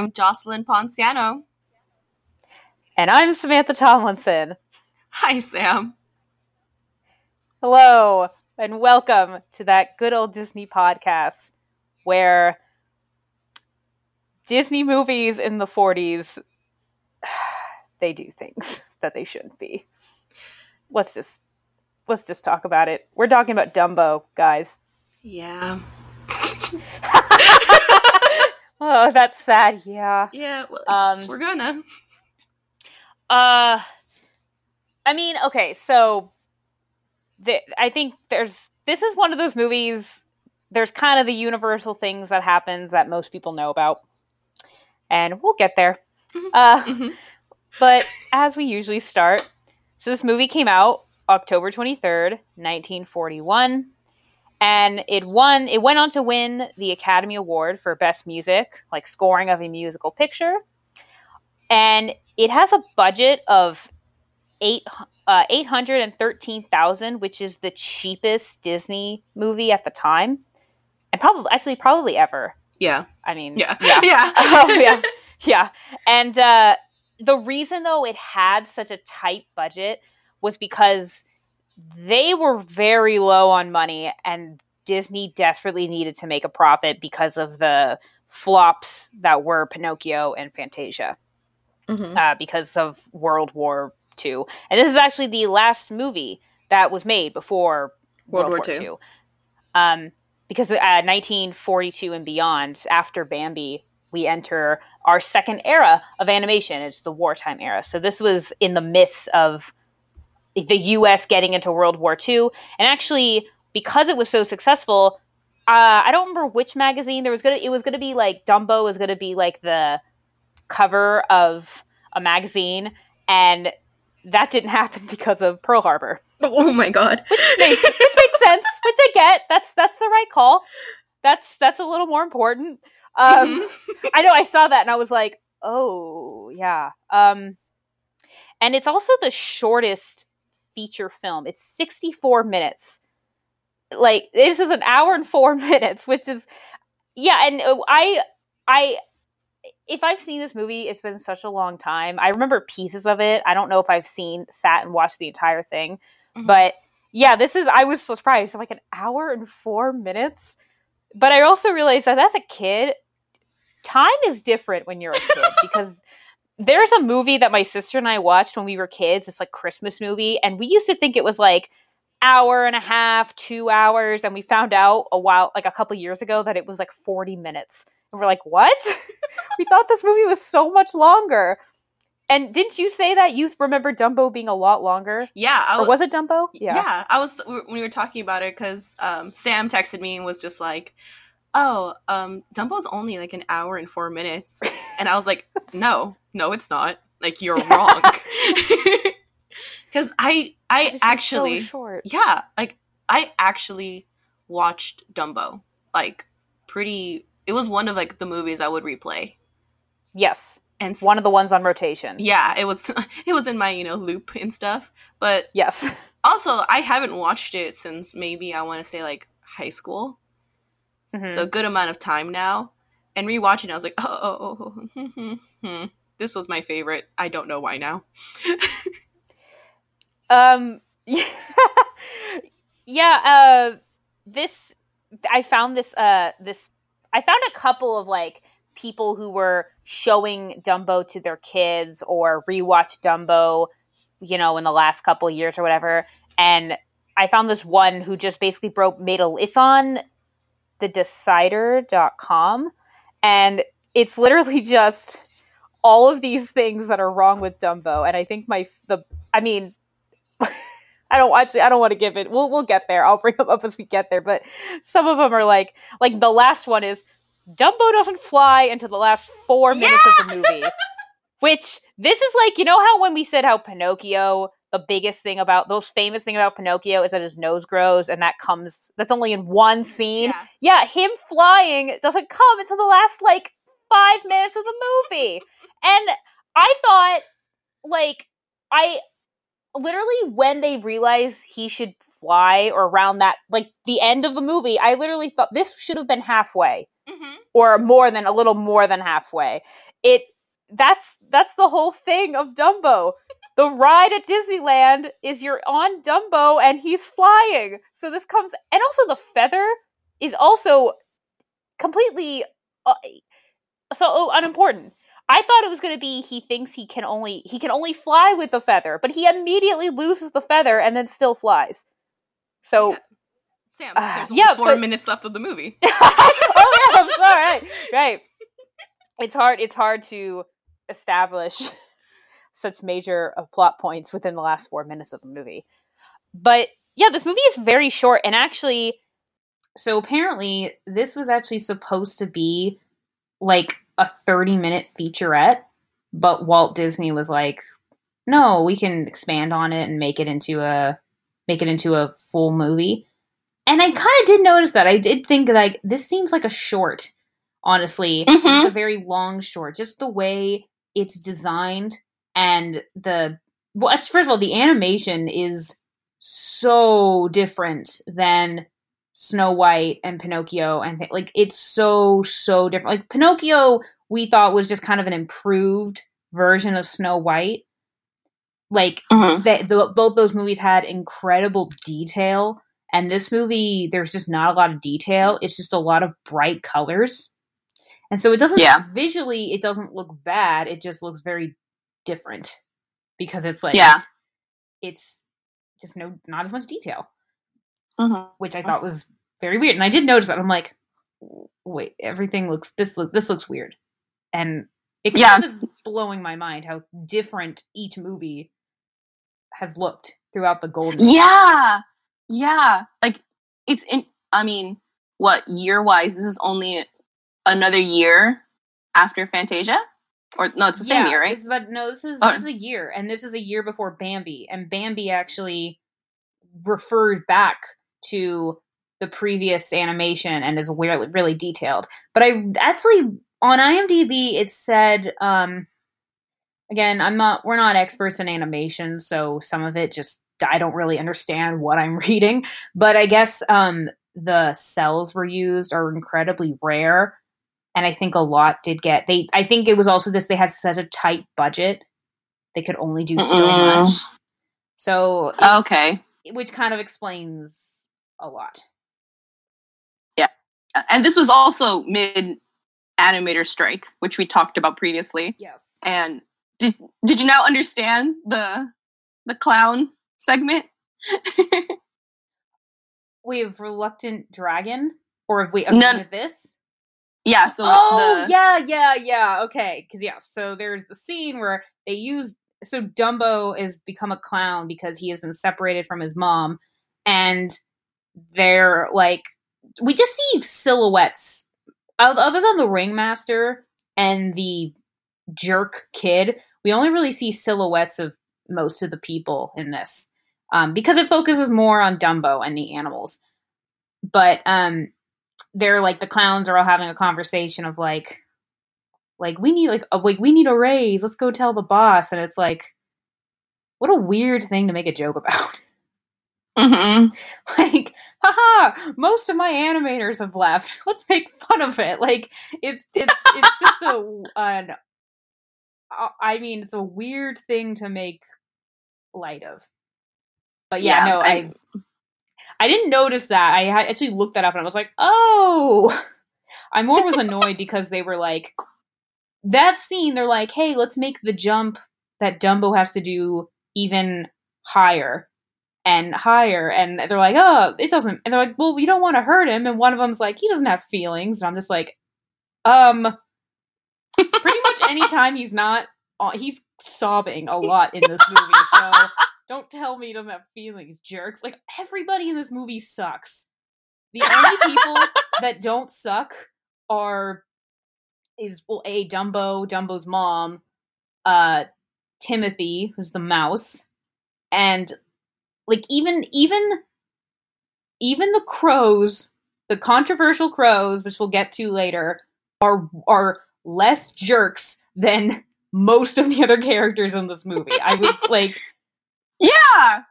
I'm Jocelyn Ponciano. And I'm Samantha Tomlinson. Hi, Sam. Hello, and welcome to that good old Disney podcast where Disney movies in the 40s they do things that they shouldn't be. Let's just let's just talk about it. We're talking about Dumbo, guys. Yeah. oh, that's sad. Yeah. Yeah. Well, Um, we're gonna. Uh, I mean, okay, so the, I think there's this is one of those movies. There's kind of the universal things that happens that most people know about, and we'll get there. Mhm. Uh, Mhm. but as we usually start, so this movie came out October 23rd, 1941, and it won it went on to win the Academy Award for Best Music, like scoring of a musical picture. And it has a budget of eight uh, 813,000, which is the cheapest Disney movie at the time. And probably actually probably ever. Yeah. I mean, Yeah. yeah. Yeah. oh yeah yeah and uh the reason though it had such a tight budget was because they were very low on money and disney desperately needed to make a profit because of the flops that were pinocchio and fantasia Mhm. uh, because of world war ii and this is actually the last movie that was made before World world, War war II. ii um, because uh, 1942 and beyond after bambi we enter our second era of animation. It's the wartime era. So this was in the midst of the U.S. getting into World War II, and actually because it was so successful, uh, I don't remember which magazine there was gonna. It was gonna be like Dumbo was gonna be like the cover of a magazine, and that didn't happen because of Pearl Harbor, Oh my god. which makes, which makes sense. Which I get. That's that's the right call. That's that's a little more important. Um, Mhm. I know I saw that and I was like, oh yeah. Um, and it's also the shortest feature film. It's 64 minutes. Like this is an hour and four minutes, which is yeah. And uh, I I if I've seen this movie, it's been such a long time. I remember pieces of it. I don't know if I've seen sat and watched the entire thing, Mhm. but yeah, this is. I was surprised. Like an hour and four minutes. But I also realized that as a kid, time is different when you're a kid because there's a movie that my sister and I watched when we were kids. It's like Christmas movie, and we used to think it was like hour and a half, two hours, and we found out a while, like a couple years ago, that it was like 40 minutes. And we're like, what? we thought this movie was so much longer. And didn't you say that you remember Dumbo being a lot longer? Yeah. I Or was it Dumbo? yeah. I was when we were talking about it because um, Sam texted me and was just like, "Oh, um, Dumbo's only like an hour and four minutes," and I was like, "No, no, it's not. Like you're wrong." Because I, I actually, so short. yeah, like I actually watched Dumbo. Like pretty. It was one of like the movies I would replay, Yes, and s- one of the ones on rotation. yeah, it was it was in my you know loop and stuff. But Yes. also, I haven't watched it since maybe I want to say like high school. Mhm. So a good amount of time now. And rewatching, I was like, oh, oh, oh, oh, hmm, hmm, hmm. this was my favorite. I don't know why now. Um. Yeah. yeah. Uh. This. I found this. Uh. This. I found a couple of like people who were showing Dumbo to their kids or rewatch Dumbo, you know, in the last couple of years or whatever. And I found this one who just basically broke made a. It's on the decider.com and it's literally just all of these things that are wrong with Dumbo. And I think my the. I mean. I don't want to. I don't want to give it. We'll we'll get there. I'll bring them up as we get there. But some of them are like like the last one is Dumbo doesn't fly into the last four minutes of the movie. Which this is like you know how when we said how Pinocchio the biggest thing about the most famous thing about Pinocchio is that his nose grows and that comes that's only in one scene. Yeah. Yeah, him flying doesn't come until the last like five minutes of the movie. And I thought like I literally when they realize he should fly or around that like the end of the movie, I literally thought this should have been halfway Mm-hmm. or more than a little more than halfway. It that's that's the whole thing of Dumbo. The ride at Disneyland is you're on Dumbo and he's flying. So this comes and also the feather is also completely uh, so unimportant. I thought it was going to be he thinks he can only he can only fly with the feather, but he immediately loses the feather and then still flies. So Yeah. Sam, Ah, there's only yeah, four but- minutes left of the movie. oh yeah, I'm sorry. Right, right. It's hard. It's hard to establish such major uh, plot points within the last four minutes of the movie. But yeah, this movie is very short, and actually, so apparently, this was actually supposed to be like a 30 minute featurette, but Walt Disney was like, "No, we can expand on it and make it into a make it into a full movie." And I kind of did notice that. I did think like this seems like a short, honestly. Mhm. Just a very long short. Just the way it's designed and the well, first of all, the animation is so different than Snow White and Pinocchio and like it's so so different. Like Pinocchio we thought was just kind of an improved version of Snow White. Like Mhm. that both those movies had incredible detail and this movie there's just not a lot of detail it's just a lot of bright colors and so it doesn't Yeah. visually it doesn't look bad it just looks very different because it's like Yeah. it's just no not as much detail Mhm. which i thought was very weird and i did notice that i'm like wait everything looks this look this looks weird and it Yeah. kind of is blowing my mind how different each movie has looked throughout the golden Yeah. Yeah. Like it's in I mean, what year wise this is only another year after Fantasia? Or no, it's the same Yeah, year, right? This is, but no, this is Oh. this is a year, and this is a year before Bambi, and Bambi actually referred back to the previous animation and is really, really detailed. But I actually on IMDb it said, um, again, I'm not we're not experts in animation, so some of it just I don't really understand what I'm reading. But I guess um, the cells were used are incredibly rare and I think a lot did get they. I think it was also this they had such a tight budget they could only do so Mm-mm. much. So Okay. which kind of explains a lot. Yeah, and this was also mid animator strike, which we talked about previously. Yes. And did did you now understand the the clown segment? We have reluctant dragon, or have we None- updated this? Yeah, so oh the, yeah, yeah, yeah. Okay, because yeah. So there's the scene where they use so Dumbo has become a clown because he has been separated from his mom, and they're like we just see silhouettes other than the ringmaster and the jerk kid. We only really see silhouettes of most of the people in this um, because it focuses more on Dumbo and the animals. But um, they're like the clowns are all having a conversation of like like we need like a, like we need a raise. Let's go tell the boss. And it's like what a weird thing to make a joke about. Mm-hmm. like haha! Most of my animators have left. Let's make fun of it. Like it's it's it's just a an i mean it's a weird thing to make light of. But yeah, Yeah, no I, I- I didn't notice that. I actually looked that up and i was like oh. I more was annoyed because they were like that scene they're like hey let's make the jump that dumbo has to do even higher and higher. And they're like oh it doesn't and they're like well we don't want to hurt him. And one of them's like he doesn't have feelings. And i'm just like um pretty much anytime he's not uh, he's sobbing a lot in this movie so don't tell me he doesn't have feelings jerks. Like everybody in this movie sucks. The only people that don't suck are is well a dumbo dumbo's mom uh timothy who's the mouse and like even even even the crows the controversial crows which we'll get to later are are less jerks than most of the other characters in this movie. I was like Yeah.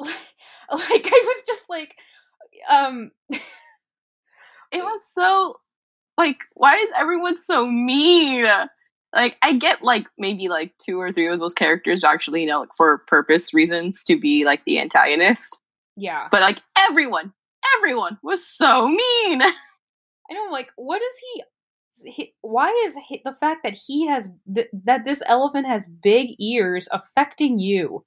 Like I was just like, um, it was so like why is everyone so mean like i get like maybe like two or three of those characters actually you know like for purpose reasons to be like the antagonist yeah. but like everyone everyone was so mean I know, like, what is he? he why is he, the fact that he has th- that this elephant has big ears affecting you?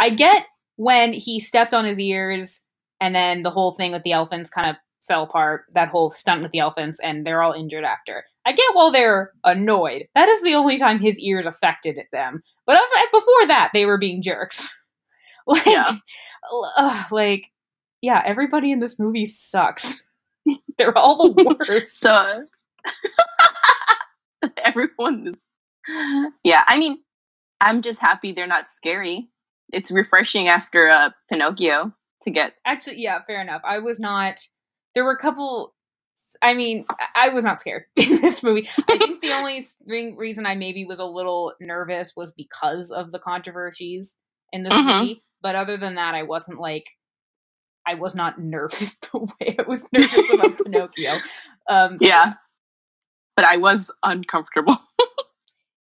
I get when he stepped on his ears, and then the whole thing with the elephants kind of fell apart. That whole stunt with the elephants, and they're all injured after. I get while they're annoyed. That is the only time his ears affected them. But before that, they were being jerks. like, Yeah. ugh, like, yeah, everybody in this movie sucks. They're all the worst. so everyone is yeah i mean i'm just happy they're not scary it's refreshing after uh pinocchio to get Actually, yeah, fair enough. I was not. There were a couple. I mean, I was not scared in this movie. I think the only thing, reason I maybe was a little nervous was because of the controversies in this Mhm. movie. But other than that, I wasn't like. I was not nervous the way I was nervous about Pinocchio. Um, yeah but i was uncomfortable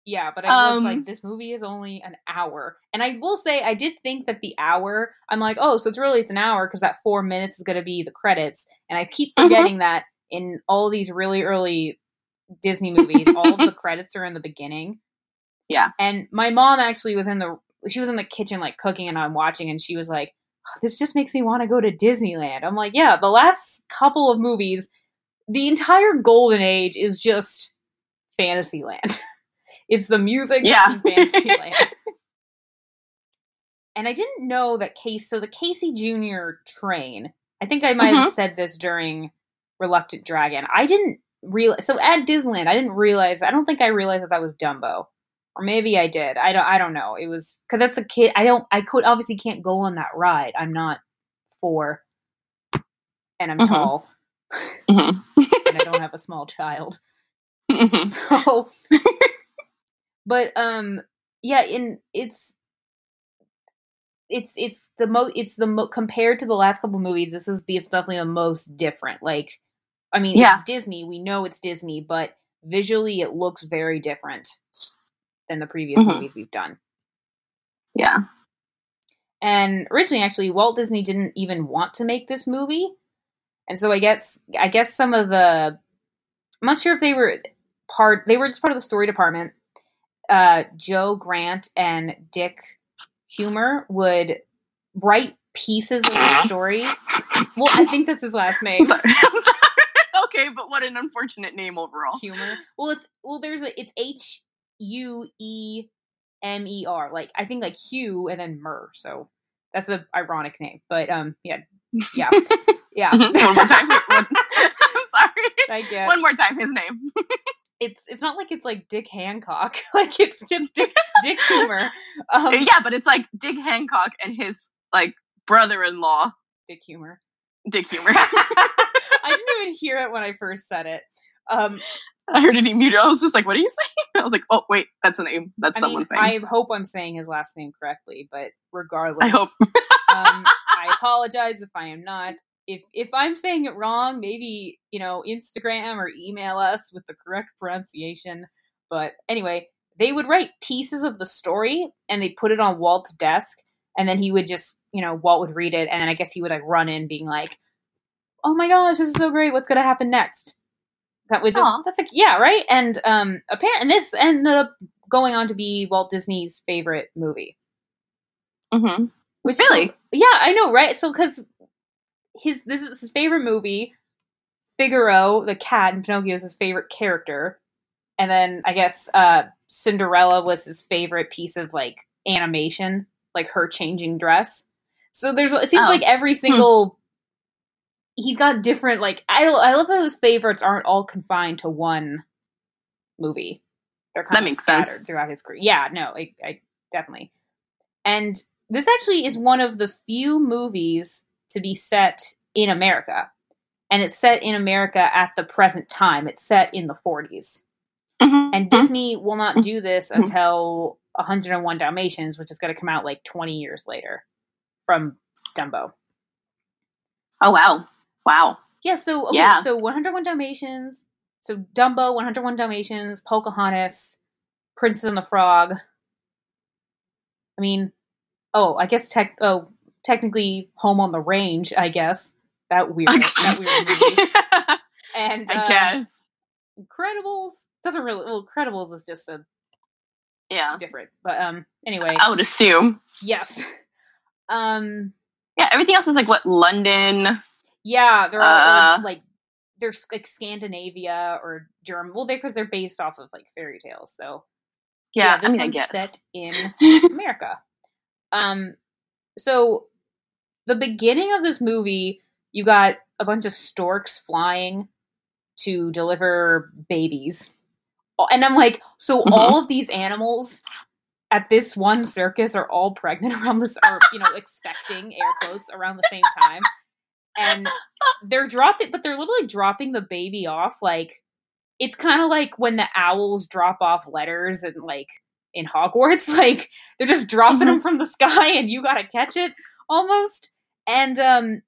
Yeah, but I was Um, like, this movie is only an hour, and I will say I did think that the hour. I'm like, oh, so it's really it's an hour because that four minutes is going to be the credits, and I keep Mhm. forgetting that in all these really early Disney movies, all of the credits are in the beginning. Yeah. and my mom actually was in the she was in the kitchen like cooking, and I'm watching, and she was like, "Oh, this just makes me want to go to Disneyland. I'm like, yeah, the last couple of movies, the entire golden age is just Fantasyland. it's the music Yeah. Fantasyland. and I didn't know that Case. So the Casey Junior train. I think I might have said this during Reluctant Dragon. I didn't realize. So at Disneyland, I didn't realize. I don't think I realized that that was Dumbo, or maybe I did. I don't. I don't know. It was because that's a kid. I don't. I could obviously can't go on that ride. I'm not four, and I'm Mhm. tall, Mhm. and I don't have a small child. Mhm. So, but um, yeah, in it's it's it's the mo it's the mo- compared to the last couple movies. This is the it's definitely the most different. Like, I mean, Yeah. it's Disney. We know it's Disney, but visually, it looks very different than the previous Mhm. movies we've done. yeah And originally, actually, Walt Disney didn't even want to make this movie, and so I guess I guess some of the I'm not sure if they were part. They were just part of the story department. Uh, Joe Grant and Dick Huemer would write pieces of the story. Well, I think that's his last name. I'm sorry. I'm sorry. okay, but what an unfortunate name overall. Huemer. Well, it's well. There's a. It's H U E M E R. Like I think like Hugh and then Mer. So that's a ironic name. But um, yeah, yeah, yeah. One more time. One- I'm sorry. I get. One more time, his name. It's it's not like it's like Dick Hancock. like it's just Dick Dick Huemer. Um, yeah, but it's like Dick Hancock and his like brother-in-law, Dick Huemer. Dick Huemer. I didn't even hear it when I first said it. Um, I heard it immediately. I was just like, "What are you saying?" I was like, "Oh, wait, that's a name. That's I mean, someone's name." I hope I'm saying his last name correctly, but regardless, I hope. um, I apologize if I am not. If if I'm saying it wrong, maybe you know Instagram or email us with the correct pronunciation. But anyway, they would write pieces of the story and they put it on Walt's desk, and then he would just you know Walt would read it, and I guess he would like run in being like, "Oh my gosh, this is so great! What's gonna happen next?" That would just that's like yeah right, and um apparent and this ended up going on to be Walt Disney's favorite movie. hmm Which Really? so- yeah, I know, right? So because his this is his favorite movie, Figaro, the cat in Pinocchio is his favorite character, and then I guess uh, Cinderella was his favorite piece of like animation, like her changing dress. So there's it seems Oh. like every single he's got different like I I love how his favorites aren't all confined to one movie. They're kind That of makes scattered sense. throughout his career. Yeah, no, I, I definitely. And this actually is one of the few movies to be set in America. And it's set in America at the present time. It's set in the 40s. Mhm. And Disney will not do this Mhm. until 101 Dalmatians, which is going to come out like 20 years later from Dumbo. Oh wow, wow. Yeah, so okay, Yeah. so 101 Dalmatians, so Dumbo, 101 Dalmatians, Pocahontas, Princess and the Frog. I mean, oh, I guess tech oh, technically Home on the Range, I guess. That weird that weird movie. And I uh, guess. Incredibles doesn't really well, Incredibles is just a Yeah. different. But um anyway, I would assume. yes. Um Yeah, everything else is like what London. Yeah, they're all Uh, like they're like Scandinavia or German. Well, because they're based off of like fairy tales. So Yeah, this I mean, one's guess. set in America. Um, so the beginning of this movie, you got a bunch of storks flying to deliver babies, and I'm like, so Mhm. all of these animals at this one circus are all pregnant around this, or you know, expecting air quotes around the same time, and they're dropping, but they're literally dropping the baby off like it's kind of like when the owls drop off letters and like in Hogwarts, like they're just dropping them from the sky and you got to catch it almost. And um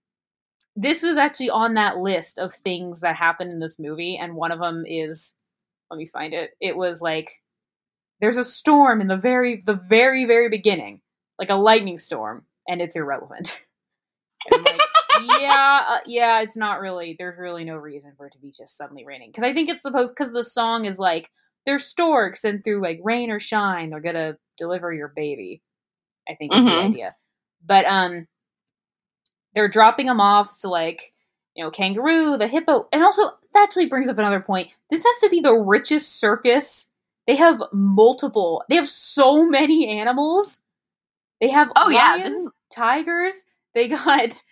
this was actually on that list of things that happened in this movie and one of them is let me find it. It was like there's a storm in the very the very very beginning, like a lightning storm and it's irrelevant. And like, yeah, uh, yeah, it's not really. There's really no reason for it to be just suddenly raining because I think it's supposed because the song is like they're storks and through like rain or shine they're gonna deliver your baby. I think is the Mhm. idea, but um, they're dropping them off to like you know kangaroo, the hippo, and also that actually brings up another point. This has to be the richest circus. They have multiple. They have so many animals. They have Oh, yeah, lions, this is- tigers. They got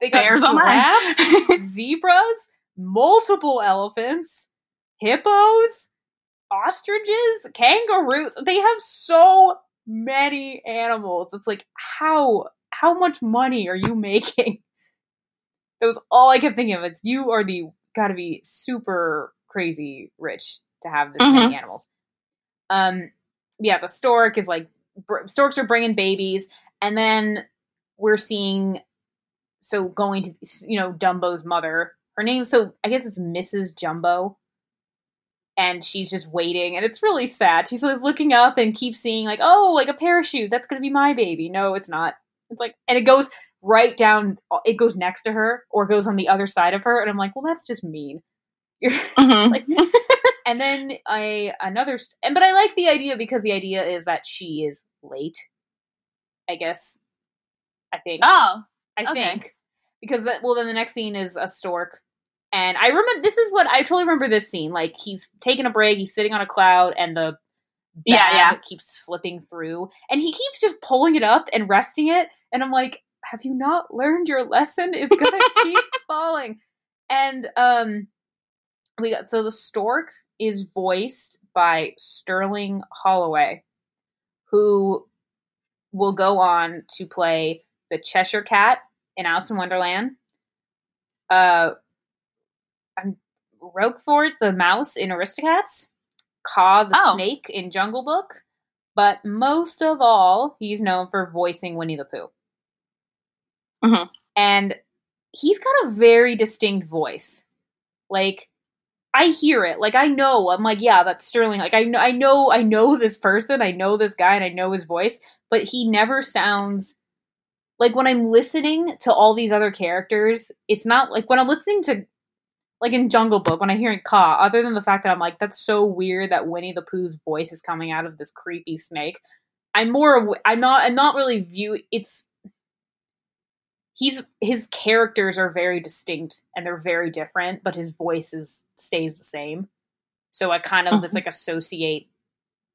they got Bears giraffes, zebras, multiple elephants, hippos, ostriches, kangaroos. They have so many animals. It's like how how much money are you making? That was all I kept thinking of. It's you are the got to be super crazy rich to have this many animals. Um, yeah, the stork is like br- storks are bringing babies, and then we're seeing so going to you know Dumbo's mother. Her name so I guess it's Mrs. Jumbo. And she's just waiting, and it's really sad. She's looking up and keeps seeing like, oh, like a parachute. That's gonna be my baby. No, it's not. It's like, and it goes right down. It goes next to her, or goes on the other side of her. And I'm like, well, that's just mean. You're Mhm. like, and then I another, st- and but I like the idea because the idea is that she is late. I guess. I think. oh, I okay. think because that, well, then the next scene is a stork, and I remember this is what I totally remember this scene. Like he's taking a break, he's sitting on a cloud, and the Yeah, yeah. keeps slipping through, and he keeps just pulling it up and resting it, and I'm like, have you not learned your lesson? It's gonna keep falling, and um, we got so the stork is voiced by Sterling Holloway, who will go on to play the Cheshire Cat in Alice in Wonderland. Uh, I'm Roquefort the mouse in Aristocats. Kaa the Oh. snake in Jungle Book. But most of all, he's known for voicing Winnie the Pooh. Mhm. And he's got a very distinct voice. Like, I hear it. Like I know. I'm like, yeah, that's Sterling. Like I know I know I know this person, I know this guy and I know his voice, but he never sounds like when I'm listening to all these other characters, it's not like when I'm listening to like in Jungle Book, when I hear it, Kaa, other than the fact that I'm like, that's so weird that Winnie the Pooh's voice is coming out of this creepy snake. I'm more I'm not I'm not really view it's he's his characters are very distinct and they're very different, but his voice is stays the same. So I kind of it's mm-hmm. like associate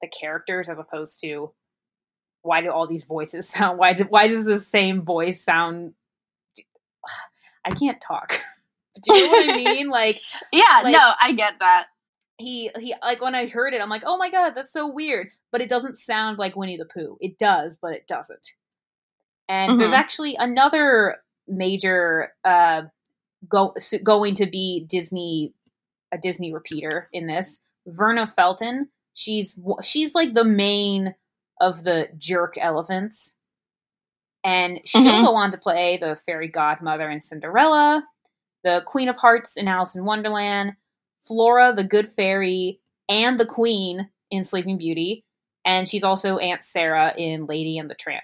the characters as opposed to why do all these voices sound why do, why does the same voice sound I can't talk. do you know what I mean? Like yeah, Like- no, I get that. he he like when I heard it, I'm like, oh my god, that's so weird. But it doesn't sound like Winnie the Pooh. It does, but it doesn't. And there's Mhm. actually another major uh go going to be Disney a Disney repeater in this. Verna Felton. She's she's like the main of the jerk elephants. And she'll Mhm. go on to play the fairy godmother in Cinderella, the Queen of Hearts in Alice in Wonderland, Flora, the good fairy, and the Queen in Sleeping Beauty. And she's also Aunt Sarah in Lady and the Tramp.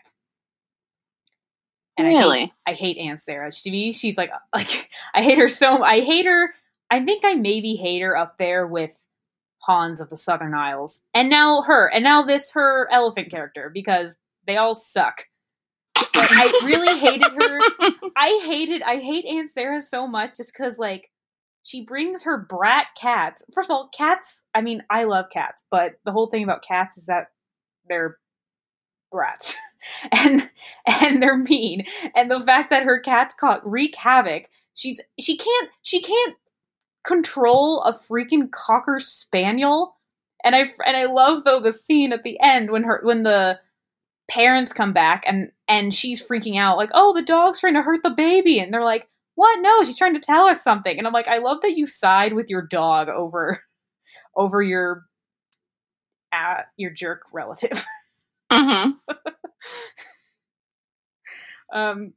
And I hate- really? I hate Aunt Sarah. To me, she's like like I hate her so. I hate her. I think I maybe hate her up there with Hans of the Southern Isles, and now her, and now this her elephant character because they all suck. But I really hated her. I hated. I hate Aunt Sarah so much just because like she brings her brat cats. First of all, cats. I mean, I love cats, but the whole thing about cats is that they're brats and and they're mean and the fact that her cats caught wreak havoc she's she can't she can't control a freaking cocker spaniel and i and i love though the scene at the end when her when the parents come back and and she's freaking out like oh the dog's trying to hurt the baby. And they're like what? No she's trying to tell us something. And i'm like i love that you side with your dog over over your uh, your jerk relative. Hmm um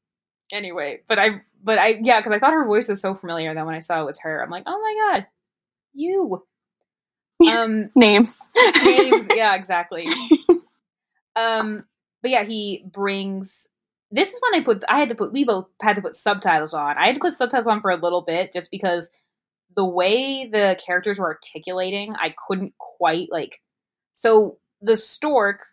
anyway but i but i yeah because i thought her voice was so familiar that when i saw it was her. I'm like oh my god you. Um Names. names yeah exactly. Um but yeah he brings this is when i put i had to put we both had to put subtitles on. I had to put subtitles on for a little bit just because the way the characters were articulating i couldn't quite like so the stork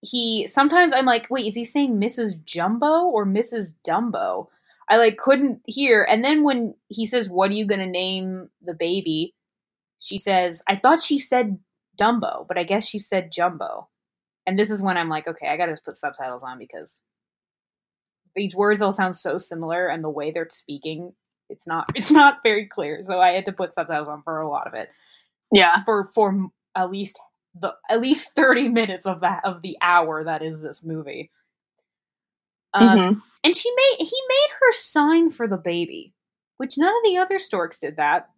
he sometimes i'm like wait is he saying mrs jumbo or mrs dumbo? I like couldn't hear. And then when he says what are you gonna name the baby? she says i thought she said dumbo but i guess she said jumbo and this is when i'm like okay i gotta put subtitles on because these words all sound so similar and the way they're speaking it's not it's not very clear so i had to put subtitles on for a lot of it Yeah. for for at least the at least 30 minutes of that of the hour that is this movie um, Mhm. and she made he made her sign for the baby which none of the other storks did that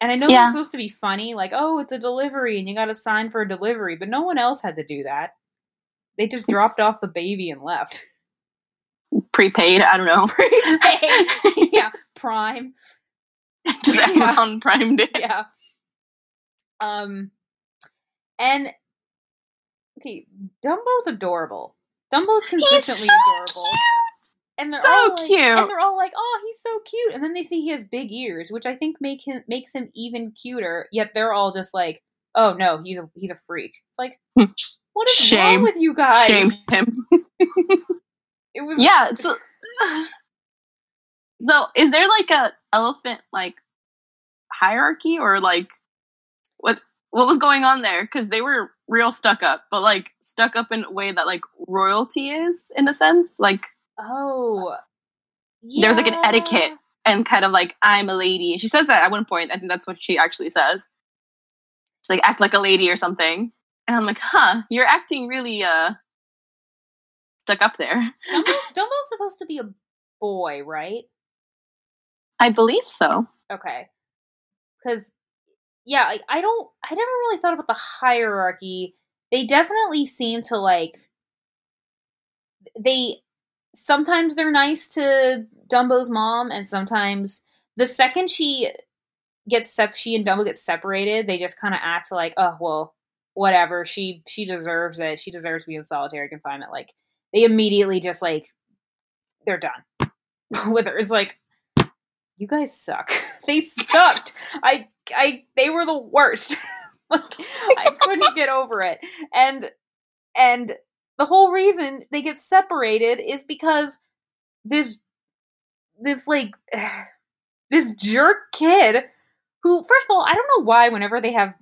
and i know Yeah. it's supposed to be funny like oh it's a delivery and you got to sign for a delivery but no one else had to do that they just dropped off the baby and left Prepaid. I don't know. yeah prime Just Yeah. Amazon Prime Day. yeah. Um, and okay, Dumbo's adorable. Dumbo's consistently so adorable, and they're So all like, cute. and they're all like, "Oh, he's so cute," and then they see he has big ears, which I think make him makes him even cuter. Yet they're all just like, "Oh no, he's a he's a freak." It's like, what is Shame. wrong with you guys? Shame him. It was Yeah. So, so is there like a elephant like hierarchy or like what what was going on there? Because they were real stuck up, but like stuck up in a way that like royalty is in a sense. Like Oh, There was, like, an etiquette. and kind of like I'm a lady. She says that at one point. I think that's what she actually says. She's like act like a lady or something. And I'm like, huh, you're acting really uh stuck up there. Dumbo, Dumbo's supposed to be a boy, right? I believe so. Okay. Because, yeah, like, I don't, I never really thought about the hierarchy. They definitely seem to, like, they, sometimes they're nice to Dumbo's mom, and sometimes the second she gets, sep- she and Dumbo get separated, they just kind of act like, oh, well, whatever, she, she deserves it. She deserves to be in solitary confinement. Like, they immediately just, like, they're done with her. It's like, you guys suck. they sucked. I I they were the worst. like I couldn't get over it. And and the whole reason they get separated is because this this like this jerk kid who first of all, I don't know why whenever they have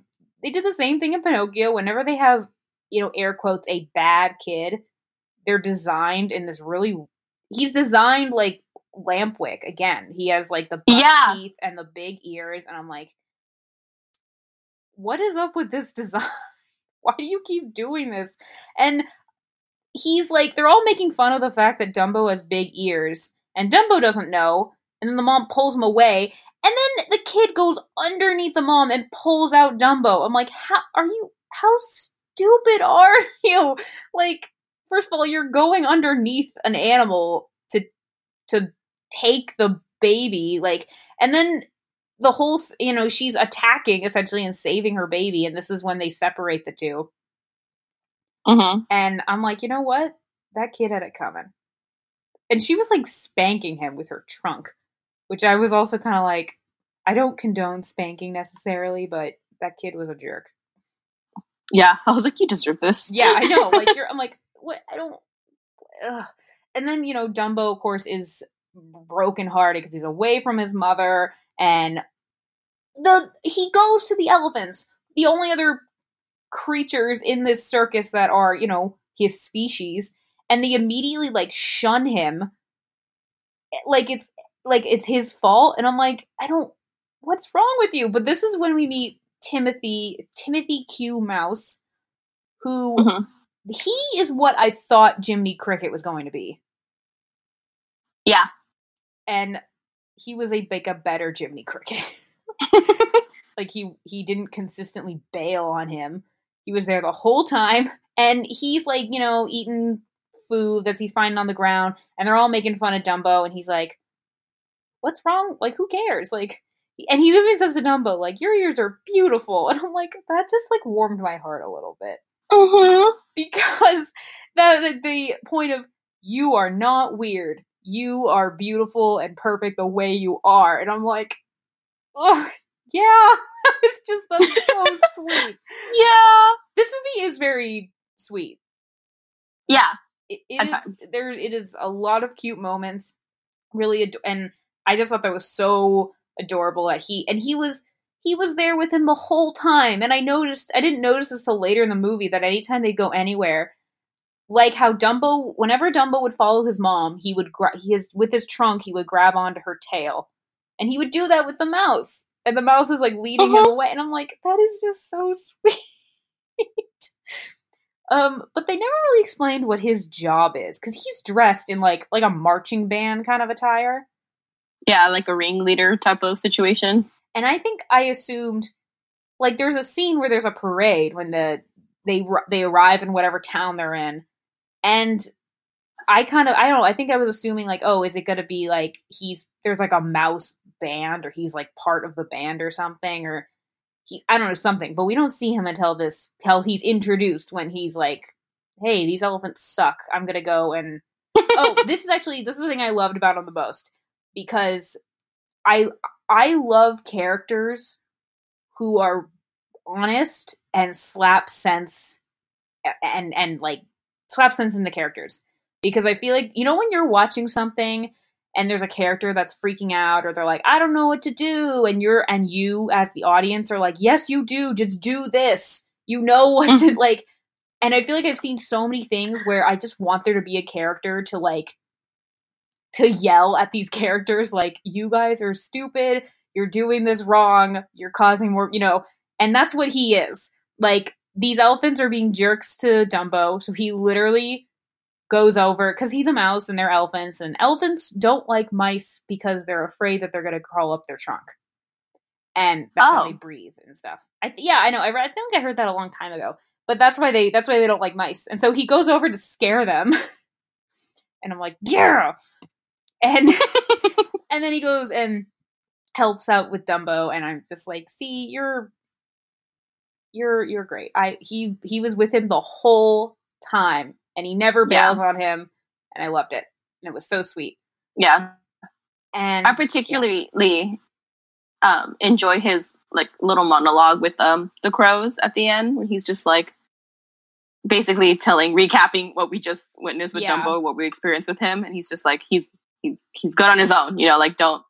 they did the same thing in Pinocchio whenever they have, you know, air quotes a bad kid, they're designed in this really he's designed like Lampwick again. He has like the Yeah. teeth and the big ears, and I'm like, what is up with this design? Why do you keep doing this? And he's like, they're all making fun of the fact that Dumbo has big ears, and Dumbo doesn't know. And then the mom pulls him away, and then the kid goes underneath the mom and pulls out Dumbo. I'm like, how are you? How stupid are you? Like, first of all, you're going underneath an animal to to take the baby, like, and then the whole, you know, she's attacking essentially and saving her baby, and this is when they separate the 2 Mm-hmm. And I'm like, you know what? That kid had it coming. And she was like spanking him with her trunk, which I was also kind of like, I don't condone spanking necessarily, but that kid was a jerk. Yeah, I was like, you deserve this. Yeah, I know. Like you're, I'm like, what? I don't. Ugh. And then you know, Dumbo, of course, is brokenhearted because he's away from his mother, and the he goes to the elephants, the only other creatures in this circus that are you know his species, and they immediately like shun him, like it's like it's his fault, and I'm like, I don't. What's wrong with you? But this is when we meet Timothy Timothy Q Mouse, who Mhm. he is what I thought Jiminy Cricket was going to be, Yeah. and he was a like a better Jiminy Cricket. like he he didn't consistently bail on him. He was there the whole time, and he's like you know eating food that he's finding on the ground, and they're all making fun of Dumbo, and he's like, "What's wrong? Like who cares? Like." And he even says to Dumbo, like, your ears are beautiful. And I'm like, that just like warmed my heart a little bit. Mm-hmm. because the, the the point of you are not weird. You are beautiful and perfect the way you are. And I'm like, Ugh, yeah, it's just that's so sweet. Yeah. This movie is very sweet. Yeah. It, it At is- times. there it is a lot of cute moments. Really, ado- and I just thought that was so adorable that he and he was he was there with him the whole time. And I noticed I didn't notice this till later in the movie that anytime they go anywhere, like how Dumbo, whenever Dumbo would follow his mom, he would gra- he is with his trunk, he would grab onto her tail, and he would do that with the mouse, and the mouse is like leading him Mhm. away, and I'm like, that is just so sweet. um, but they never really explained what his job is because he's dressed in like like a marching band kind of attire. Yeah, like a ringleader type of situation. and I think I assumed like there's a scene where there's a parade when the they they arrive in whatever town they're in, and I kind of I don't know I think I was assuming like oh is it gonna be like he's there's like a mouse band or he's like part of the band or something or he I don't know something but we don't see him until this until he's introduced when he's like hey these elephants suck. I'm gonna go and oh this is actually this is the thing I loved about him the most because I I love characters who are honest and slap sense and and like slap sense in the characters because I feel like you know when you're watching something and there's a character that's freaking out or they're like I don't know what to do and you're and you as the audience are like yes you do just do this. You know what to mm-hmm. like and I feel like I've seen so many things where I just want there to be a character to like to yell at these characters like you guys are stupid. You're doing this wrong. You're causing more you know and that's what he is. Like these elephants are being jerks to dumbo so he literally goes over because he's a mouse and they're elephants and elephants don't like mice because they're afraid that they're going to crawl up their trunk and that's how Oh. they breathe and stuff I th- yeah i know I, read, I think i heard that a long time ago but that's why they that's why they don't like mice and so he goes over to scare them and i'm like yeah and and then he goes and helps out with Dumbo, and I'm just like, see, you're you're you're great. I he he was with him the whole time, and he never Yeah. bails on him, and I loved it, and it was so sweet. Yeah. And I particularly um enjoy his like little monologue with um the crows at the end where he's just like basically telling recapping what we just witnessed with Yeah. Dumbo, what we experienced with him, and he's just like he's he's he's good on his own, you know, like don't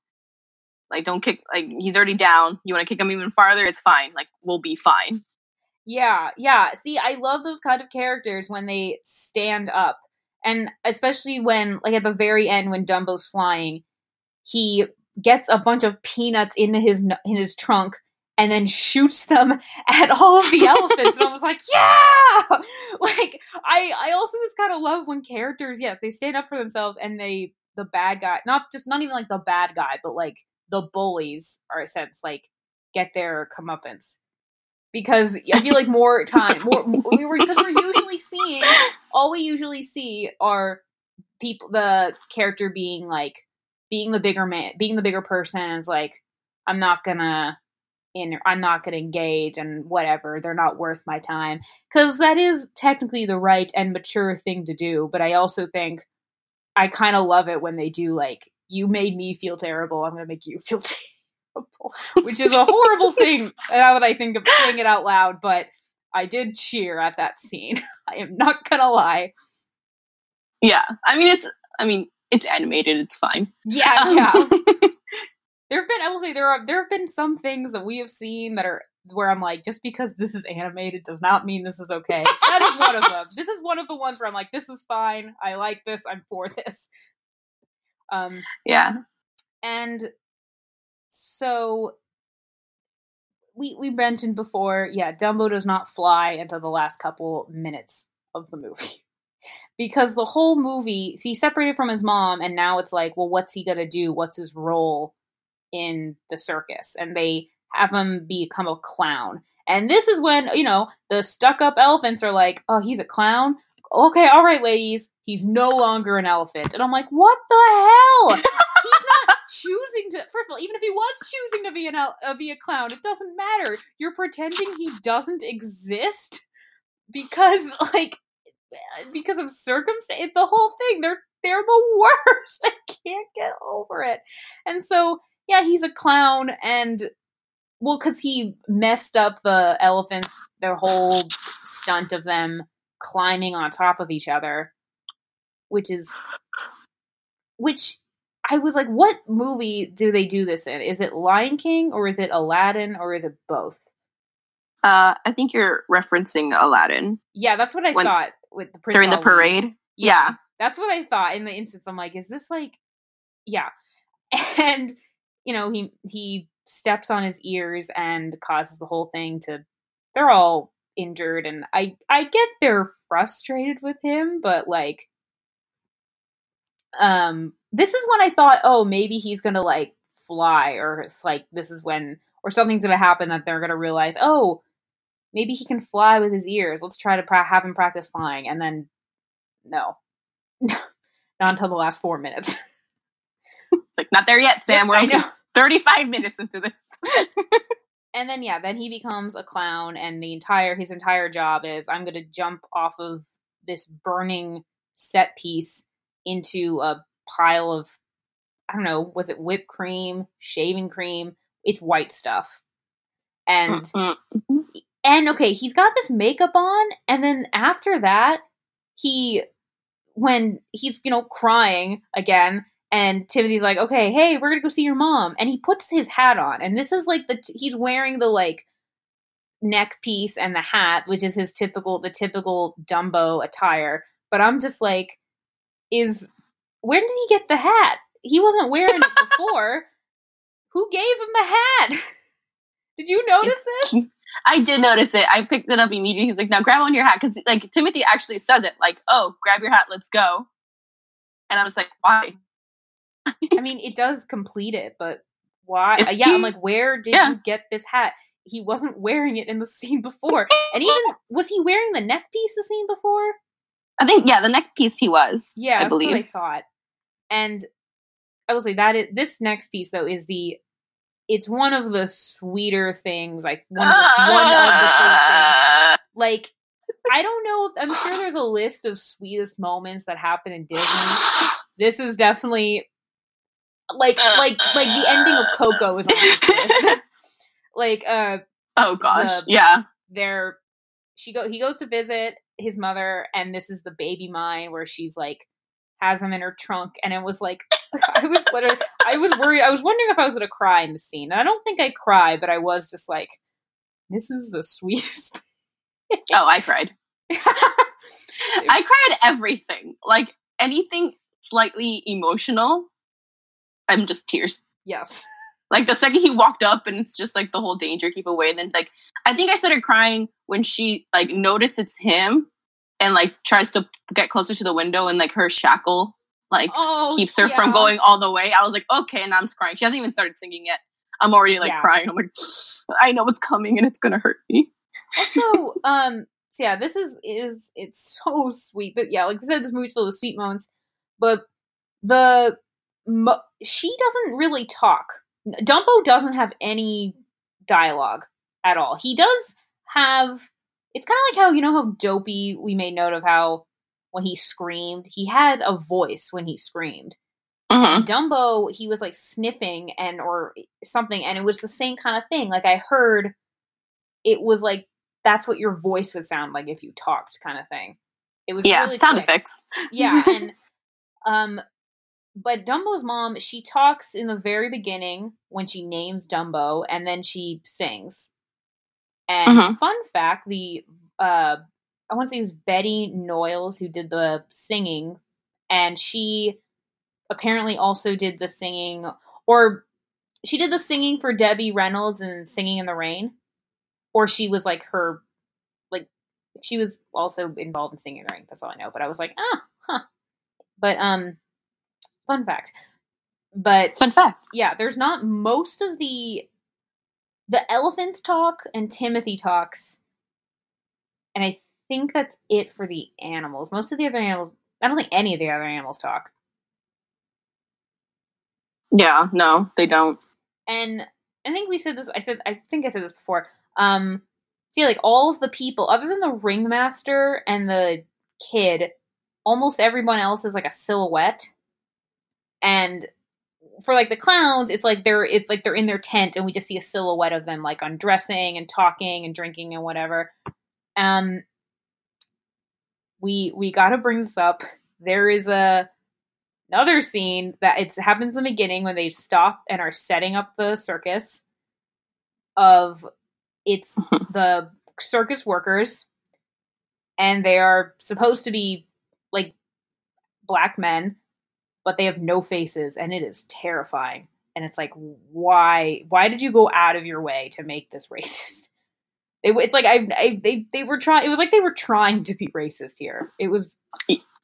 like don't kick like he's already down. You want to kick him even farther, it's fine. Like we'll be fine. Yeah, yeah. See, I love those kind of characters when they stand up. And especially when like at the very end when Dumbo's flying, he gets a bunch of peanuts into his in his trunk and then shoots them at all of the elephants and I was like, "Yeah!" Like I I also just kind of love when characters, yes, they stand up for themselves and they the bad guy, not just not even like the bad guy, but like the bullies are a sense like get their comeuppance because I feel like more time, more we were because we're usually seeing all we usually see are people the character being like being the bigger man, being the bigger person. It's like I'm not gonna in I'm not gonna engage and whatever. They're not worth my time because that is technically the right and mature thing to do. But I also think I kind of love it when they do like you made me feel terrible. I'm gonna make you feel terrible which is a horrible thing now that I think of saying it out loud, but I did cheer at that scene. I am not gonna lie. Yeah. I mean it's I mean, it's animated, it's fine. Yeah, um, yeah. there have been I will say there are there have been some things that we have seen that are where I'm like, just because this is animated does not mean this is okay. That is one of them. This is one of the ones where I'm like, this is fine. I like this. I'm for this. Um, yeah. And so we we mentioned before, yeah, Dumbo does not fly until the last couple minutes of the movie. because the whole movie, see, separated from his mom, and now it's like, well, what's he gonna do? What's his role in the circus? And they have him become a clown. And this is when, you know, the stuck up elephants are like, oh, he's a clown? Okay, all right, ladies, he's no longer an elephant. And I'm like, what the hell? choosing to first of all even if he was choosing to be an uh, be a clown it doesn't matter. You're pretending he doesn't exist because like because of circumstance the whole thing they're they're the worst. I can't get over it. And so yeah he's a clown and well because he messed up the elephants their whole stunt of them climbing on top of each other which is which I was like, what movie do they do this in? Is it Lion King or is it Aladdin or is it both? Uh, I think you're referencing Aladdin. Yeah, that's what I when, thought with the Prince during the parade. Yeah. yeah, that's what I thought in the instance. I'm like, is this like, yeah, and you know, he he steps on his ears and causes the whole thing to. They're all injured, and I I get they're frustrated with him, but like, um, this is when I thought, oh, maybe he's gonna like fly, or it's like this is when, or something's gonna happen that they're gonna realize, oh, maybe he can fly with his ears. Let's try to pra- have him practice flying, and then no, not until the last four minutes. it's like not there yet, Sam. We're thirty-five minutes into this. and then yeah, then he becomes a clown, and the entire his entire job is I'm going to jump off of this burning set piece into a pile of I don't know, was it whipped cream, shaving cream? It's white stuff. And mm-hmm. and okay, he's got this makeup on and then after that he when he's, you know, crying again and Timothy's like, "Okay, hey, we're going to go see your mom." And he puts his hat on. And this is like the he's wearing the like neck piece and the hat, which is his typical the typical Dumbo attire. But I'm just like is where did he get the hat? He wasn't wearing it before. Who gave him the hat? did you notice this? I did notice it. I picked it up immediately. He's like, "Now grab on your hat," because like Timothy actually says it, like, "Oh, grab your hat, let's go." And I was like, "Why?" I mean, it does complete it, but why? Uh, yeah, I'm like, where did yeah. you get this hat? He wasn't wearing it in the scene before, and even was he wearing the neck piece the scene before? I think yeah, the next piece he was. Yeah, I believe. I thought. And I will say that is, this next piece though is the it's one of the sweeter things, like one of the, one of the sweetest things. Like I don't know. I'm sure there's a list of sweetest moments that happen in Disney. This is definitely like like like the ending of Coco is on this list. like uh oh gosh, the, yeah. They're she go he goes to visit his mother, and this is the baby mine where she's like has him in her trunk, and it was like I was literally I was worried. I was wondering if I was going to cry in the scene. And I don't think I cry, but I was just like, this is the sweetest. oh, I cried. I cried everything. Like anything slightly emotional, I'm just tears. Yes. Like the second he walked up and it's just like the whole danger keep away and then like I think I started crying when she like noticed it's him and like tries to get closer to the window and like her shackle like oh, keeps her yeah. from going all the way. I was like, okay, and I'm just crying. She hasn't even started singing yet. I'm already like yeah. crying. I'm like, I know what's coming and it's gonna hurt me. also, um, so yeah, this is is it's so sweet. But yeah, like we said, this movie's full of sweet moments. But the mo- she doesn't really talk. Dumbo doesn't have any dialogue at all. He does have. It's kind of like how you know how dopey we made note of how when he screamed, he had a voice when he screamed. Mhm. Dumbo, he was like sniffing and or something, and it was the same kind of thing. Like I heard, it was like that's what your voice would sound like if you talked, kind of thing. It was Yeah, really sound quick. effects. Yeah, and um, but Dumbo's mom, she talks in the very beginning when she names Dumbo, and then she sings. And Mhm. fun fact, the uh, I want to say it was Betty Noyes who did the singing, and she apparently also did the singing, or she did the singing for Debbie Reynolds and Singing in the Rain, or she was like her, like she was also involved in Singing in the Rain. That's all I know. But I was like, ah, huh. But um, fun fact. But Fun fact. yeah, there's not most of the the elephants talk and Timothy talks, and I think that's it for the animals. Most of the other animals, I don't think any of the other animals talk. Yeah, no, they don't. And I think we said this. I said I think I said this before. Um, see, like all of the people, other than the ringmaster and the kid, almost everyone else is like a silhouette. And for like the clowns, it's like they're it's like they're in their tent, and we just see a silhouette of them like undressing and talking and drinking and whatever. Um, we we got to bring this up. There is a another scene that it happens in the beginning when they stop and are setting up the circus of it's the circus workers and they are supposed to be like black men but they have no faces and it is terrifying and it's like why why did you go out of your way to make this racist it, it's like I, I they they were trying it was like they were trying to be racist here it was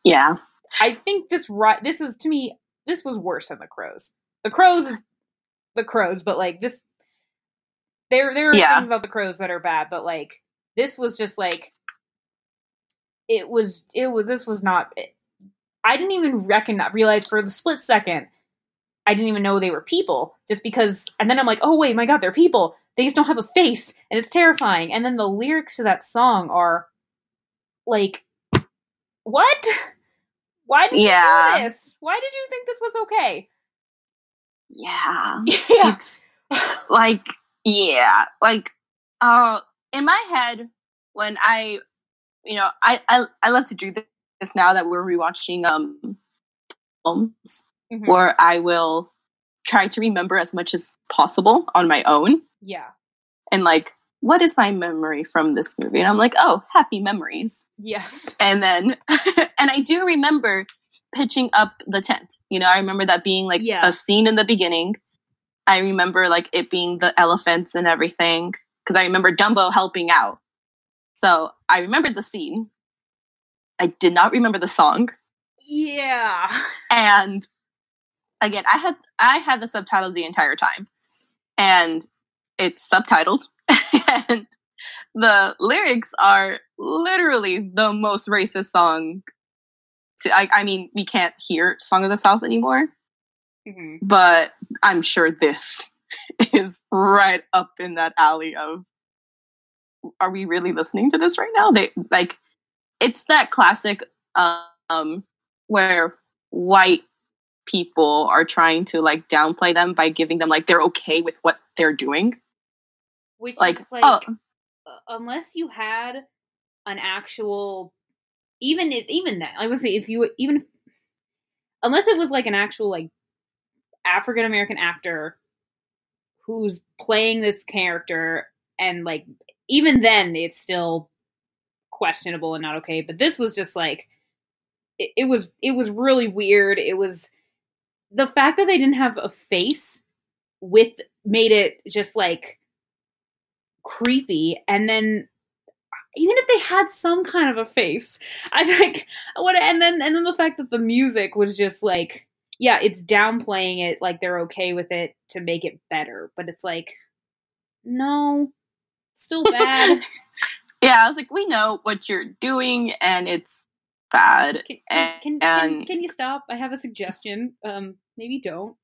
Yeah. I think this right this is to me this was worse than the crows. The crows is the crows, but like this there there are Yeah. things about the crows that are bad, but like this was just like it was it was this was not I didn't even recognize realize for the split second I didn't even know they were people just because and then I'm like, "Oh wait, my god, they're people. They just don't have a face." And it's terrifying. And then the lyrics to that song are like what? Why did Yeah. you do this? Why did you think this was okay? Yeah. Yeah. Like yeah, like uh in my head when I you know, I I, I love to do this now that we're rewatching um films Mhm. where I will try to remember as much as possible on my own Yeah. and like what is my memory from this movie? And I'm like, oh, happy memories. Yes. And then, and I do remember pitching up the tent. You know, I remember that being like Yeah. a scene in the beginning. I remember like it being the elephants and everything because I remember Dumbo helping out. So I remembered the scene. I did not remember the song. Yeah. And again, I had I had the subtitles the entire time, and it's subtitled, and the lyrics are literally the most racist song. To I, I mean, we can't hear "Song of the South" anymore, Mhm. but I'm sure this is right up in that alley of. Are we really listening to this right now? They like, it's that classic um where white people are trying to like downplay them by giving them like they're okay with what they're doing. Which Like, is like oh, unless you had an actual even if even that I would say if you even unless it was like an actual like African American actor who's playing this character and like even then it's still questionable and not okay but this was just like it, it was it was really weird. It was the fact that they didn't have a face with made it just like creepy and then even if they had some kind of a face i think what and then and then the fact that the music was just like yeah it's downplaying it like they're okay with it to make it better but it's like no still bad yeah, I was like, we know what you're doing, and it's bad. Can, can, can, and can, can you stop? I have a suggestion. Um, maybe don't.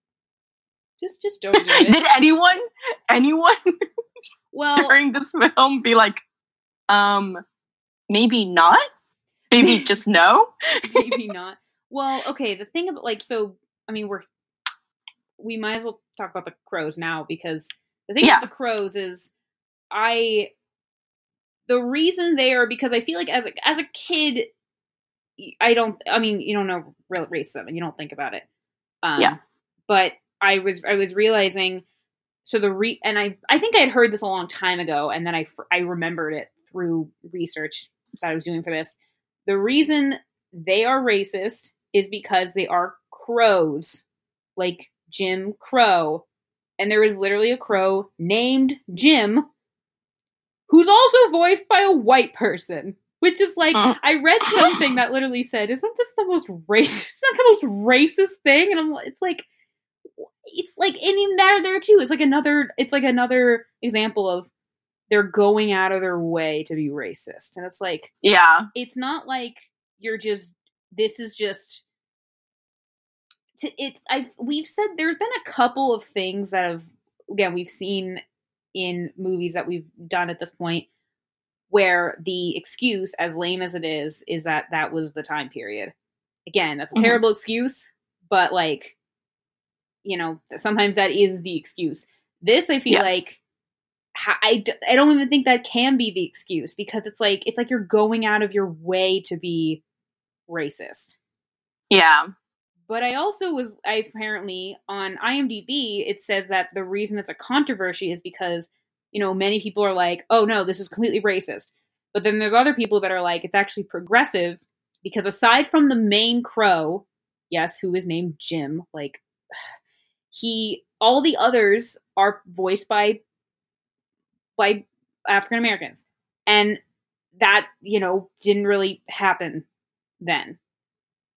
Just just don't do it. did anyone, anyone well, during this film be like, um, maybe not, maybe just no? maybe not. Well, okay. The thing about like so, I mean, we're we might as well talk about the crows now because the thing Yeah. about the crows is I the reason they are because I feel like as a as a kid I don't I mean you don't know real racism and you don't think about it. Um, Yeah. But I was I was realizing so the re and I I think I had heard this a long time ago and then I I remembered it through research that I was doing for this. The reason they are racist is because they are crows, like Jim Crow. And there is literally a crow named Jim who's also voiced by a white person. Which is like, Mm. I read something that literally said, "Isn't this the most racist? Isn't that the most racist thing?" And I'm, it's like, it's like, and even that there too. It's like another, it's like another example of they're going out of their way to be racist, and it's like, Yeah, it's not like you're just this is just to it i we've said there's been a couple of things that have again we've seen in movies that we've done at this point where the excuse as lame as it is is that that was the time period again that's a Mhm. terrible excuse but like you know sometimes that is the excuse this i feel Yeah. like I, I don't even think that can be the excuse because it's like it's like you're going out of your way to be racist yeah, but I also was I apparently on IMDb it said that the reason it's a controversy is because you know many people are like, "Oh no, this is completely racist." But then there's other people that are like, "It's actually progressive because aside from the main crow, yes, who is named Jim, like he all the others are voiced by by African Americans. And that, you know, didn't really happen then.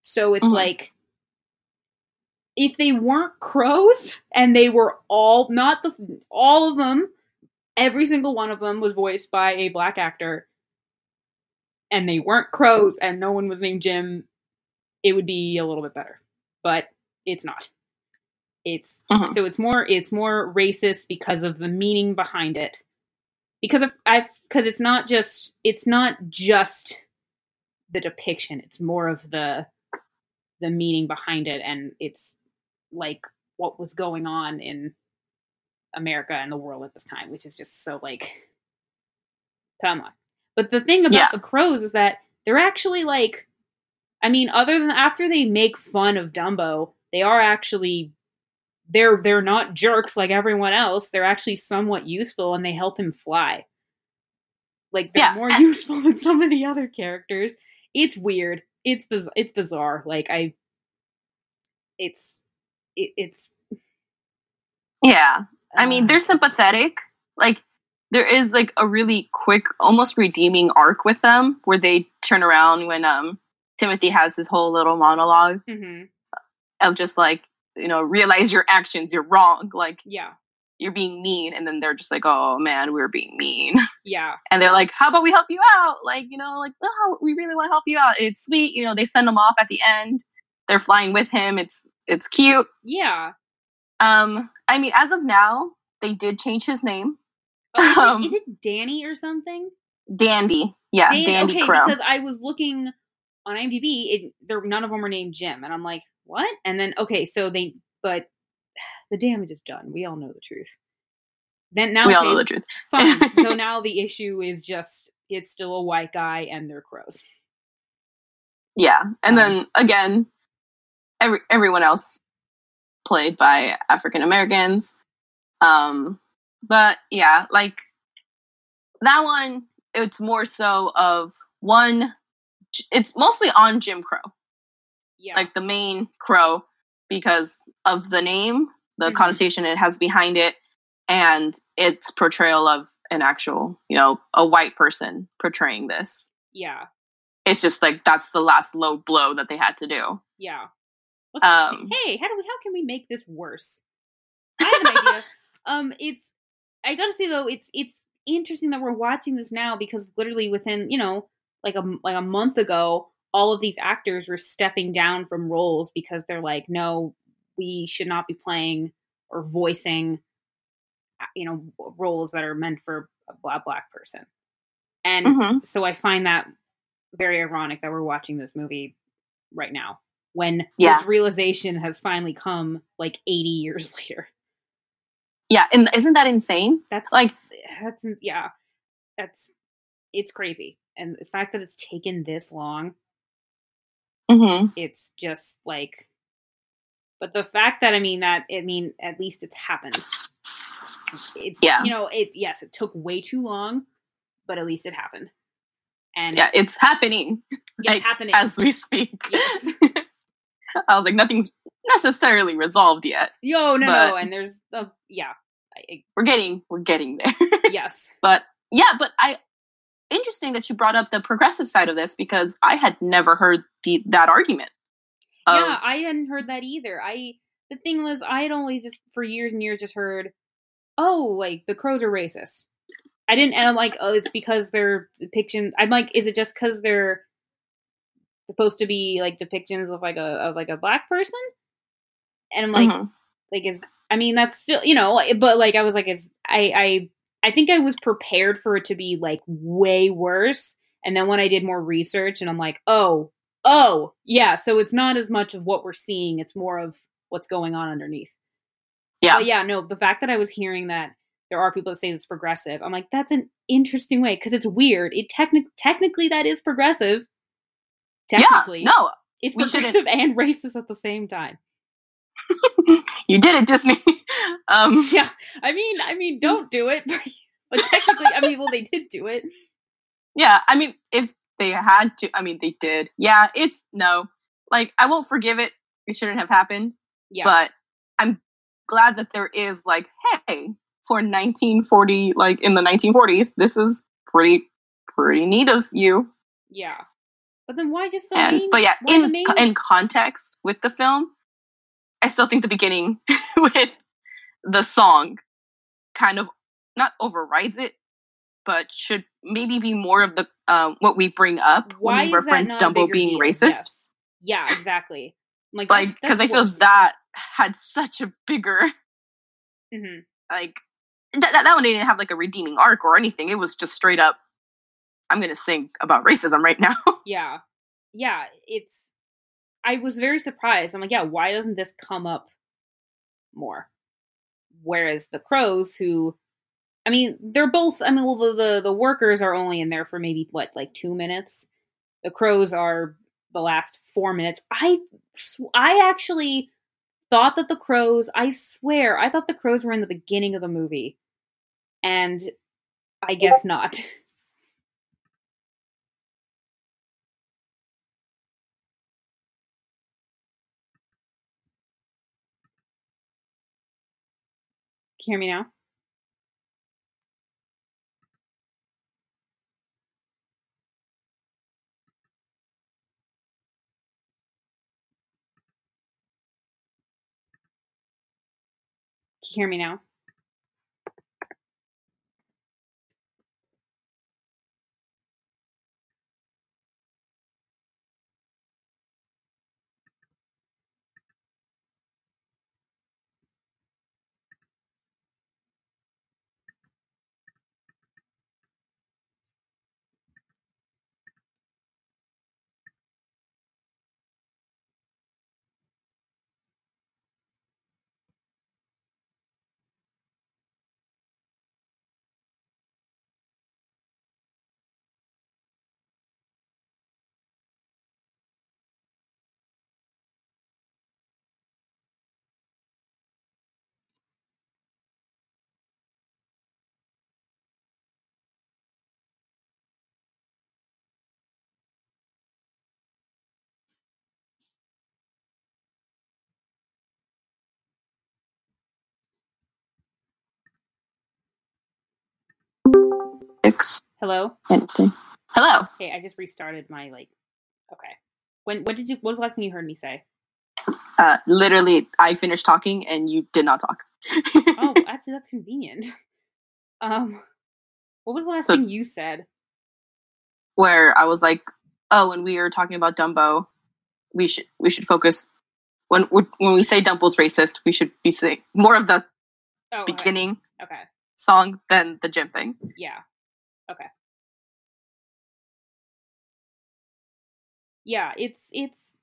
So it's Mhm. like if they weren't crows and they were all not the all of them, every single one of them was voiced by a black actor and they weren't crows and no one was named Jim, it would be a little bit better. But it's not. It's Mhm. so it's more it's more racist because of the meaning behind it. Because of I because it's not just it's not just the depiction, it's more of the the meaning behind it and it's like what was going on in America and the world at this time, which is just so like come on. But the thing about Yeah. the crows is that they're actually like I mean, other than after they make fun of Dumbo, they are actually they're they're not jerks like everyone else. They're actually somewhat useful and they help him fly. Like they're Yeah, more useful than some of the other characters. It's weird. It's biz- it's bizarre. Like I it's it, it's yeah. I mean, they're sympathetic. Like, there is like a really quick, almost redeeming arc with them where they turn around when um Timothy has his whole little monologue mhm. of just like you know realize your actions, you're wrong, like yeah. you're being mean, and then they're just like, oh man, we're being mean, Yeah. and they're like, how about we help you out? Like you know, like oh, we really want to help you out. It's sweet, you know. They send them off at the end. They're flying with him. It's it's cute. Yeah. Um, I mean, as of now, they did change his name. Oh, is, Um, it, is it Danny or something? Dandy. Yeah, Dan- Dandy okay, Crow. because I was looking on IMDb, it, there none of them were named Jim, and I'm like, what? And then okay, so they, but the damage is done. We all know the truth. Then now, we all know the truth. fine. so now the issue is just it's still a white guy and they're crows. Yeah, and Um, then again, every everyone else played by African Americans. Um, but yeah, like that one, it's more so of one. It's mostly on Jim Crow, Yeah, like the main Crow, because of the name, the Mhm. connotation it has behind it, and its portrayal of an actual, you know, a white person portraying this. yeah, It's just like that's the last low blow that they had to do. yeah. Um, hey, how do we? How can we make this worse? I have an idea. Um, it's I gotta say though, it's it's interesting that we're watching this now because literally within you know like a like a month ago, all of these actors were stepping down from roles because they're like, no, we should not be playing or voicing, uh, you know, roles that are meant for a black black person. And Mhm. so I find that very ironic that we're watching this movie right now when Yeah. this realization has finally come like 80 years later. Yeah, and isn't that insane? That's Like, that's yeah, that's it's crazy, and the fact that it's taken this long, mhm. it's just like. But the fact that I mean that I mean at least it's happened. It's Yeah. you know it yes it took way too long, but at least it happened, and yeah, it's happening it's like, happening as we speak. Yes. I was like, nothing's necessarily resolved yet. Yo, no, no, and there's the yeah, I, We're getting, we're getting there. Yes, but yeah, but I interesting that you brought up the progressive side of this because I had never heard the that argument. yeah, I hadn't heard that either. I the thing was, I had always just for years and years just heard, oh, like the crows are racist. I didn't, and I'm like, oh, it's because they're depictions. I'm like, is it just because they're supposed to be like depictions of like a of like a black person? And I'm like, Mhm. like is I mean that's still you know, but like I was like, it's I I I think I was prepared for it to be like way worse. And then when I did more research, and I'm like, oh, oh, yeah. So it's not as much of what we're seeing; it's more of what's going on underneath. Yeah. But yeah, no. The fact that I was hearing that there are people that say it's progressive, I'm like, that's an interesting way because it's weird. It technic technically that is progressive. Technically, yeah, no, it's progressive and racist at the same time. you did it, Disney. um, Yeah, I mean, I mean, don't do it. but technically, I mean, well, they did do it. yeah, I mean, if they had to, I mean, they did. Yeah, it's no, like I won't forgive it. It shouldn't have happened. Yeah, but I'm glad that there is like, hey, for 1940, like in the 1940s, this is pretty, pretty neat of you. yeah. But then why just the And main? but yeah, why in main- in context with the film, I still think the beginning with the song kind of not overrides it, but should maybe be more of the um, what we bring up why when we reference Dumbo being deal? racist. Yes. Yeah, exactly. I'm like, Like because I feel that had such a bigger hmm like that, that that one didn't have like a redeeming arc or anything. It was just straight up. I'm gonna sing about racism right now. Yeah, yeah. It's. I was very surprised. I'm like, yeah. Why doesn't this come up more? Whereas the crows, who, I mean, they're both. I mean, well, the the, the workers are only in there for maybe what, like two minutes. The crows are the last four minutes. I, I actually thought that the crows. I swear, I thought the crows were in the beginning of the movie, and I guess not. you hear me now? Can you hear me now? X Hello. anything. Hello. Hey, I just restarted my like. Okay. When? What did you? What was the last thing you heard me say? Uh, literally, I finished talking and you did not talk. Oh, actually, that's convenient. Um. What was the last So- thing you said? where I was like, oh, when we were talking about Dumbo, we should we should focus when when we say Dumbo's racist, we should be saying more of the Oh, okay. beginning Okay. song than the Jim thing. Yeah. Okay. Yeah, it's it's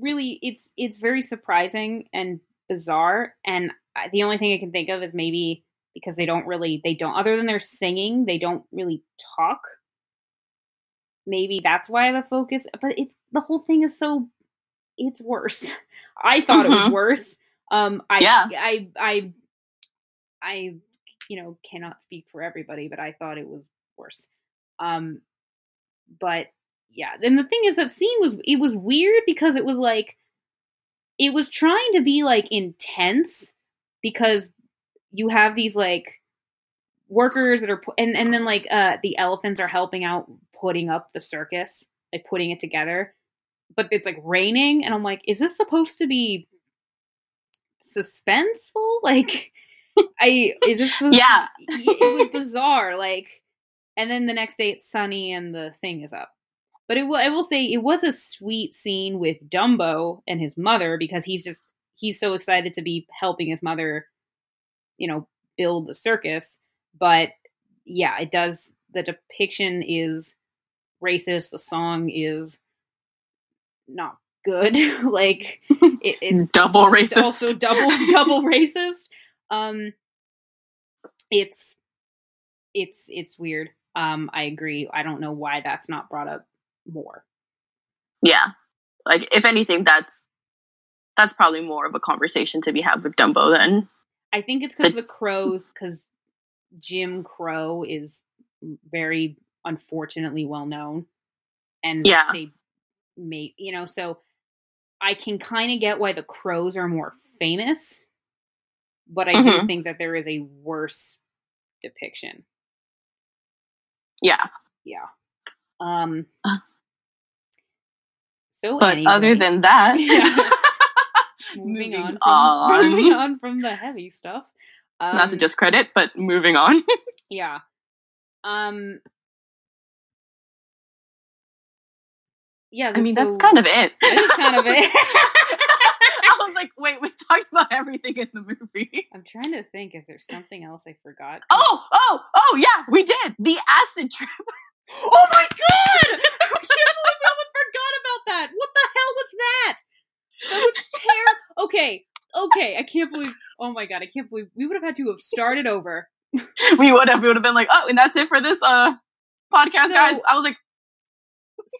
really it's it's very surprising and bizarre and I- the only thing I can think of is maybe because they don't really they don't other than their singing, they don't really talk. Maybe that's why the focus but it's the whole thing is so it's worse. I thought it was Mhm. worse. Um I Yeah. I I I you know cannot speak for everybody, but I thought it was worse. Um, but yeah, then the thing is that scene was it was weird because it was like it was trying to be like intense because you have these like workers that are and and then like uh the elephants are helping out putting up the circus like putting it together but it's like raining and i'm like is this supposed to be suspenseful like i it just was Yeah. it was bizarre like and then the next day it's sunny and the thing is up. But it will i will say it was a sweet scene with dumbo and his mother because he's just he's so excited to be helping his mother you know build the circus. But yeah it does the depiction is racist. The song is not good. Like it, it's Double racist. also double double racist. Um it's it's it's weird um i agree i don't know why that's not brought up more yeah. Like if anything, that's that's probably more of a conversation to be had with Dumbo then. i think it's because the crows because jim crow is very unfortunately well known and Yeah. they may you know so i can kind of get why the crows are more famous but i do Mhm. think that there is a worse depiction yeah. yeah um Uh. so But anyway, other than that, Yeah. moving, moving on, from, on. moving on from the heavy stuff um, not to discredit, but moving on. yeah um yeah I mean, so- that's kind of it. That is kind of it. I was like, wait, we talked about everything in the movie. i'm trying to think is there something else i forgot Oh, oh, oh, yeah, we did the acid trip. oh my god i can't believe we almost forgot about that what the hell was that that was terrible okay okay i can't believe oh my god i can't believe we would have had to have started over We would have, we would have been like, oh, and that's it for this uh podcast, So- guys. I was like,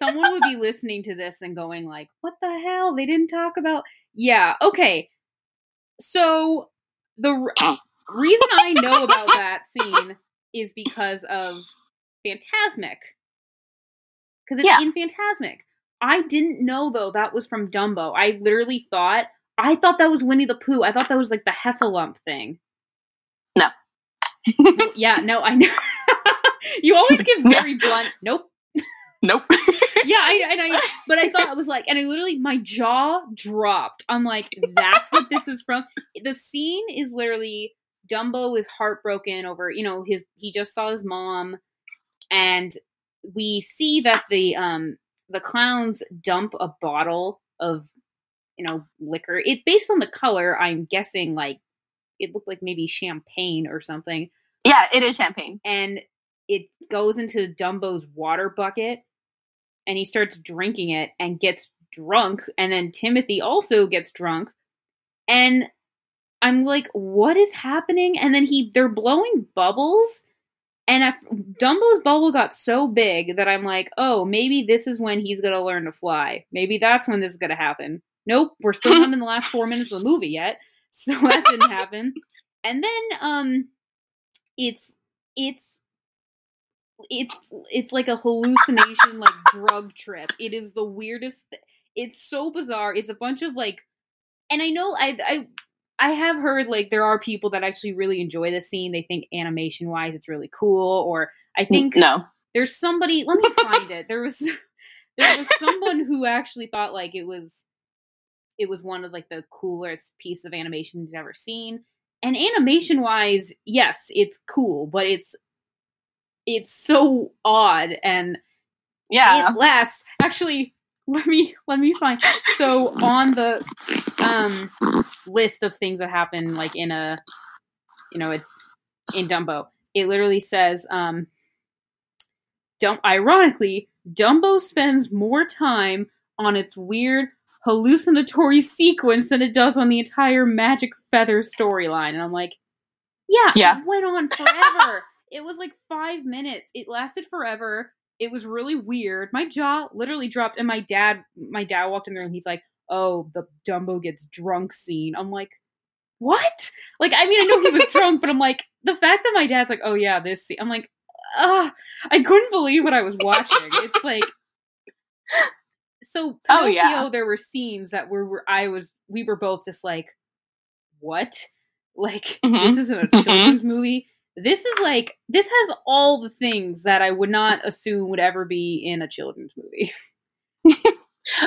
someone would be listening to this and going like what the hell? They didn't talk about yeah okay. So the r- reason i know about that scene is because of Fantasmic because it's Yeah. in Fantasmic i didn't know though that was from dumbo. I literally thought i thought that was winnie the pooh. I thought that was like the heffalump thing. No. yeah no i know. You always give very blunt nope nope. yeah, I, and I, but I thought it was like, and I literally, my jaw dropped. I'm like, that's what this is from. The scene is literally Dumbo is heartbroken over, you know, his he just saw his mom, and we see that the um the clowns dump a bottle of you know liquor. It based on the color, I'm guessing like it looked like maybe champagne or something yeah, it is champagne. and it goes into Dumbo's water bucket and he starts drinking it and gets drunk and then Timothy also gets drunk and I'm like what is happening? And then he they're blowing bubbles and if Dumbo's bubble got so big that I'm like oh maybe this is when he's going to learn to fly. Maybe that's when this is going to happen. Nope we're still not in the last 4 minutes of the movie yet so that didn't happen. And then um it's it's it's it's like a hallucination like drug trip. It is the weirdest th- it's so bizarre. It's a bunch of like and i know i i i have heard like there are people that actually really enjoy the scene. They think animation wise it's really cool or i think no. there's somebody let me find it. There was there was someone who actually thought like it was it was one of like the coolest piece of animation you've ever seen. And hmm. animation wise yes it's cool but it's it's so odd and Yeah. it lasts actually let me let me find so on the um list of things that happen like in a you know it, in dumbo it literally says um Dum- ironically dumbo spends more time on its weird hallucinatory sequence than it does on the entire magic feather storyline and i'm like yeah Yeah. it went on forever it was like five minutes it lasted forever it was really weird my jaw literally dropped and my dad my dad walked in there and he's like oh the dumbo gets drunk scene i'm like what like i mean i know he was drunk but i'm like the fact that my dad's like oh yeah this scene i'm like Ugh, i couldn't believe what i was watching it's like so Oh, yeah. there were scenes that were, were I was we were both just like, what? Like Mhm. this isn't a Mhm. children's movie. This is like this has all the things that I would not assume would ever be in a children's movie.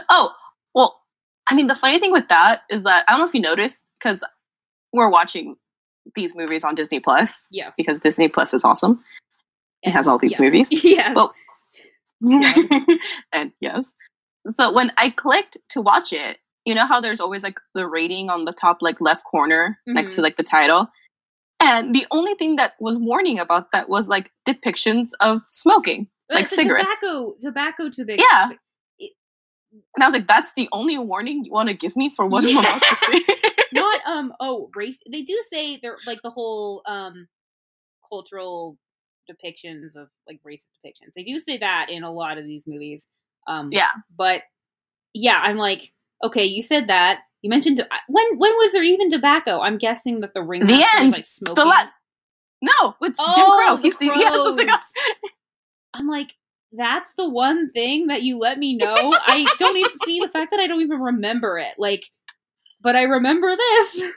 Oh, well, I mean, the funny thing with that is that I don't know if you noticed because we're watching these movies on Disney Plus Yes, because Disney Plus is awesome. it has all these yes. movies. Yes. Well, and yes. So when I clicked to watch it, you know how there's always like the rating on the top like left corner next to Mhm. like the title? And the only thing that was warning about that was like depictions of smoking. Like cigarettes. tobacco, tobacco, tobacco. Yeah. And I was like, that's the only warning you want to give me for what I'm about to see. Not um. Oh, race. They do say they're like the whole um cultural depictions of like racist depictions. They do say that in a lot of these movies. Um, yeah. but yeah, I'm like, okay, you said that. You mentioned uh, when when was there even tobacco? I'm guessing that the ring The was end. like smoking. The la- no, it's oh, Jim Crow. the He's the, he has the cigar. I'm like, that's the one thing that you let me know. I don't even see the fact that I don't even remember it. Like, but I remember this.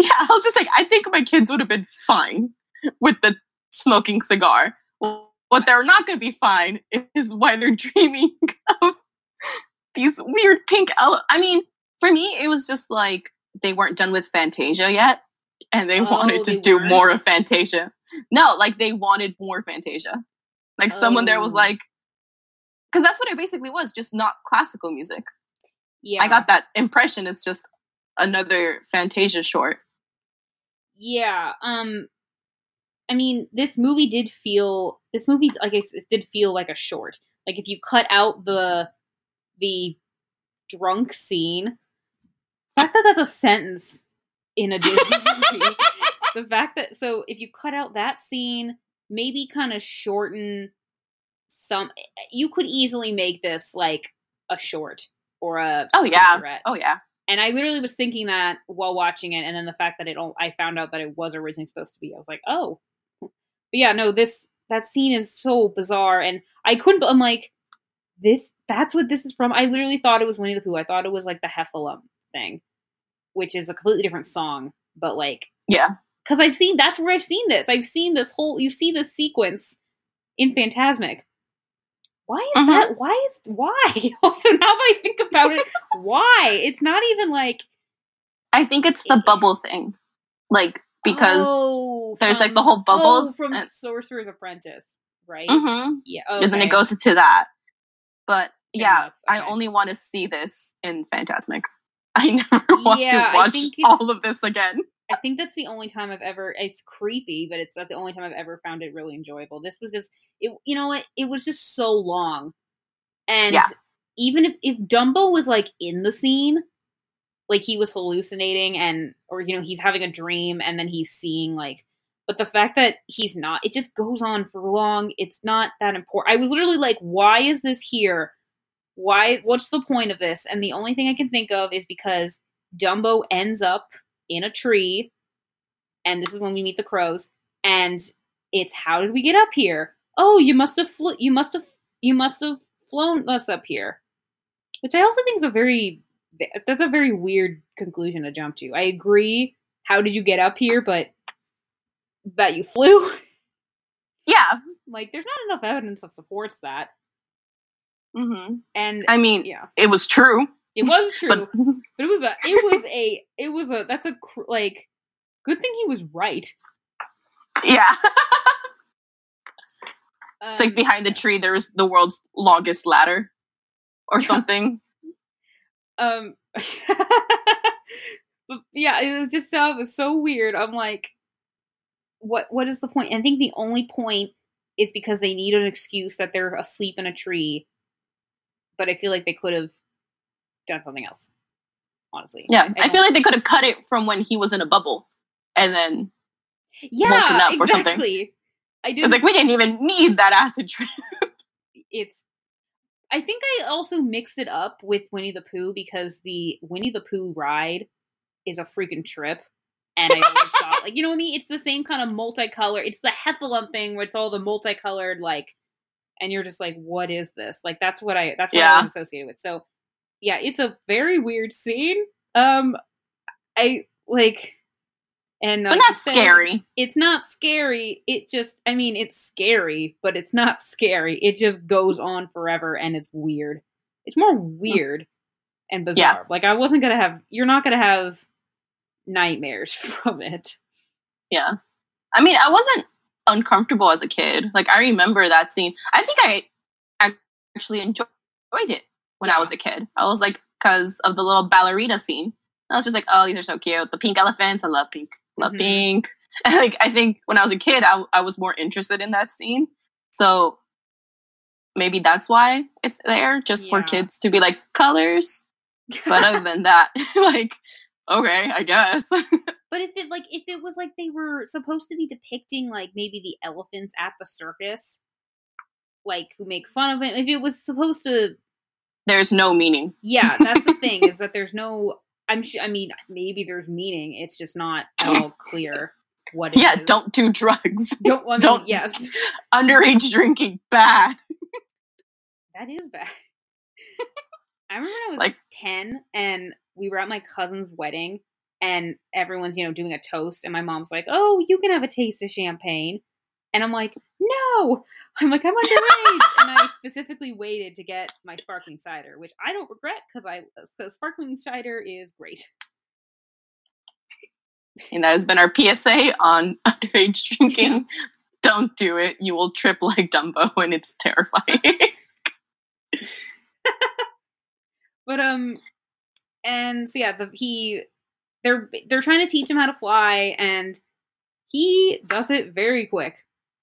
Yeah, I was just like, I think my kids would have been fine with the smoking cigar. What they're not going to be fine is why they're dreaming of these weird pink. Ele- I mean, for me, it was just like they weren't done with Fantasia yet, and they Oh, wanted to they do weren't? more of Fantasia. No, like they wanted more Fantasia. Like someone there was Oh. like, because that's what it basically was, just not classical music. Yeah, I got that impression. It's just another Fantasia short. Yeah. Um. I mean, this movie did feel. This movie, like I s- it did feel like a short. Like if you cut out the the drunk scene, fact that that's a sentence in a Disney movie. the fact that so if you cut out that scene, maybe kind of shorten some. You could easily make this like a short or a Oh yeah. featurette. Oh yeah. And I literally was thinking that while watching it, and then the fact that it, I found out that it was originally supposed to be, I was like, oh, but yeah, no, this that scene is so bizarre, and I couldn't. I'm like, this, that's what this is from. I literally thought it was Winnie the Pooh. I thought it was like the Heffalump thing, which is a completely different song, but like, Yeah. because I've seen that's where I've seen this. I've seen this whole. You see this sequence in Fantasmic. Why is Mhm. that? Why is why? Also, now that I think about it, why? It's not even like I think it's the bubble thing. Like because Oh, there's, like, the whole bubbles oh, from and- Sorcerer's Apprentice, right? Mm-hmm. Yeah, and then it goes into that. But yeah, enough, I only want to see this in Fantasmic. I never want Yeah, to watch all of this again. I think that's the only time I've ever. It's creepy, but it's not the only time I've ever found it really enjoyable. This was just it. You know what? It was just so long, and Yeah. even if if Dumbo was like in the scene, like he was hallucinating and or you know he's having a dream and then he's seeing like. But the fact that he's not, it just goes on for long. It's not that important. I was literally like, why is this here? Why? What's the point of this? And the only thing I can think of is because Dumbo ends up in a tree, and this is when we meet the crows. And it's how did we get up here? Oh, you must have flew. You must have. You must have flown us up here. Which I also think is a very. That's a very weird conclusion to jump to. I agree. How did you get up here? But that you flew. Yeah. like, there's not enough evidence that supports that. Hmm And I mean, yeah, it was true, it was true. but But it was a, it was a, it was a, that's a, cr- like, good thing he was right. yeah. It's like Um, behind the tree. There's the world's longest ladder, or something. Um, yeah, it was just so it was so weird. I'm like, what what is the point? And I think the only point is because they need an excuse that they're asleep in a tree. But I feel like they could have done something else. Honestly, yeah, I, feel like they could have cut it from when he was in a bubble, and then yeah, woken up or something. exactly. I did. was like we didn't even need that acid trip. it's I think I also mixed it up with Winnie the Pooh because the Winnie the Pooh ride is a freaking trip. And I always thought, like, you know what I mean? It's the same kind of multicolor. It's the Heffalump thing where it's all the multicolored, like, and you're just like, what is this? Like, that's what I, that's what I Yeah. was associated with. So, yeah, it's a very weird scene. Um, I, like, and but like not said, scary. it's not scary. It just, I mean, it's scary, but it's not scary. It just goes on forever and it's weird. It's more weird and bizarre. Yeah. Like, I wasn't going to have, you're not going to have nightmares from it. Yeah. I mean, I wasn't uncomfortable as a kid. Like I remember that scene. I think I actually enjoyed it when I was a kid. I was like, because of the little ballerina scene. I was just like, oh, these are so cute. The pink elephants. I love pink. Love Mhm. pink. And like, I think when I was a kid, I, I was more interested in that scene. So maybe that's why it's there, just for kids to be like colors. But other than that, like, okay, I guess. But if it like if it was like they were supposed to be depicting like maybe the elephants at the circus, like who make fun of him, if it was supposed to There's no meaning. Yeah, that's the thing is that there's no. I'm sure. I mean, maybe there's meaning. It's just not at all clear what. it Yeah, is. don't do drugs. don't. I mean, don't- Yes, Underage drinking bad. that is bad. I remember when I was Like- ten and we were at my cousin's wedding, and everyone's you know doing a toast, and my mom's like, "Oh, you can have a taste of champagne," and I'm like, "No." I'm like, I'm underage, and I specifically waited to get my sparkling cider, which I don't regret because I the sparkling cider is great. And that has been our PSA on underage drinking. Don't do it. You will trip like Dumbo, and it's terrifying. But um, and so yeah, the he they're they're trying to teach him how to fly, and he does it very quick.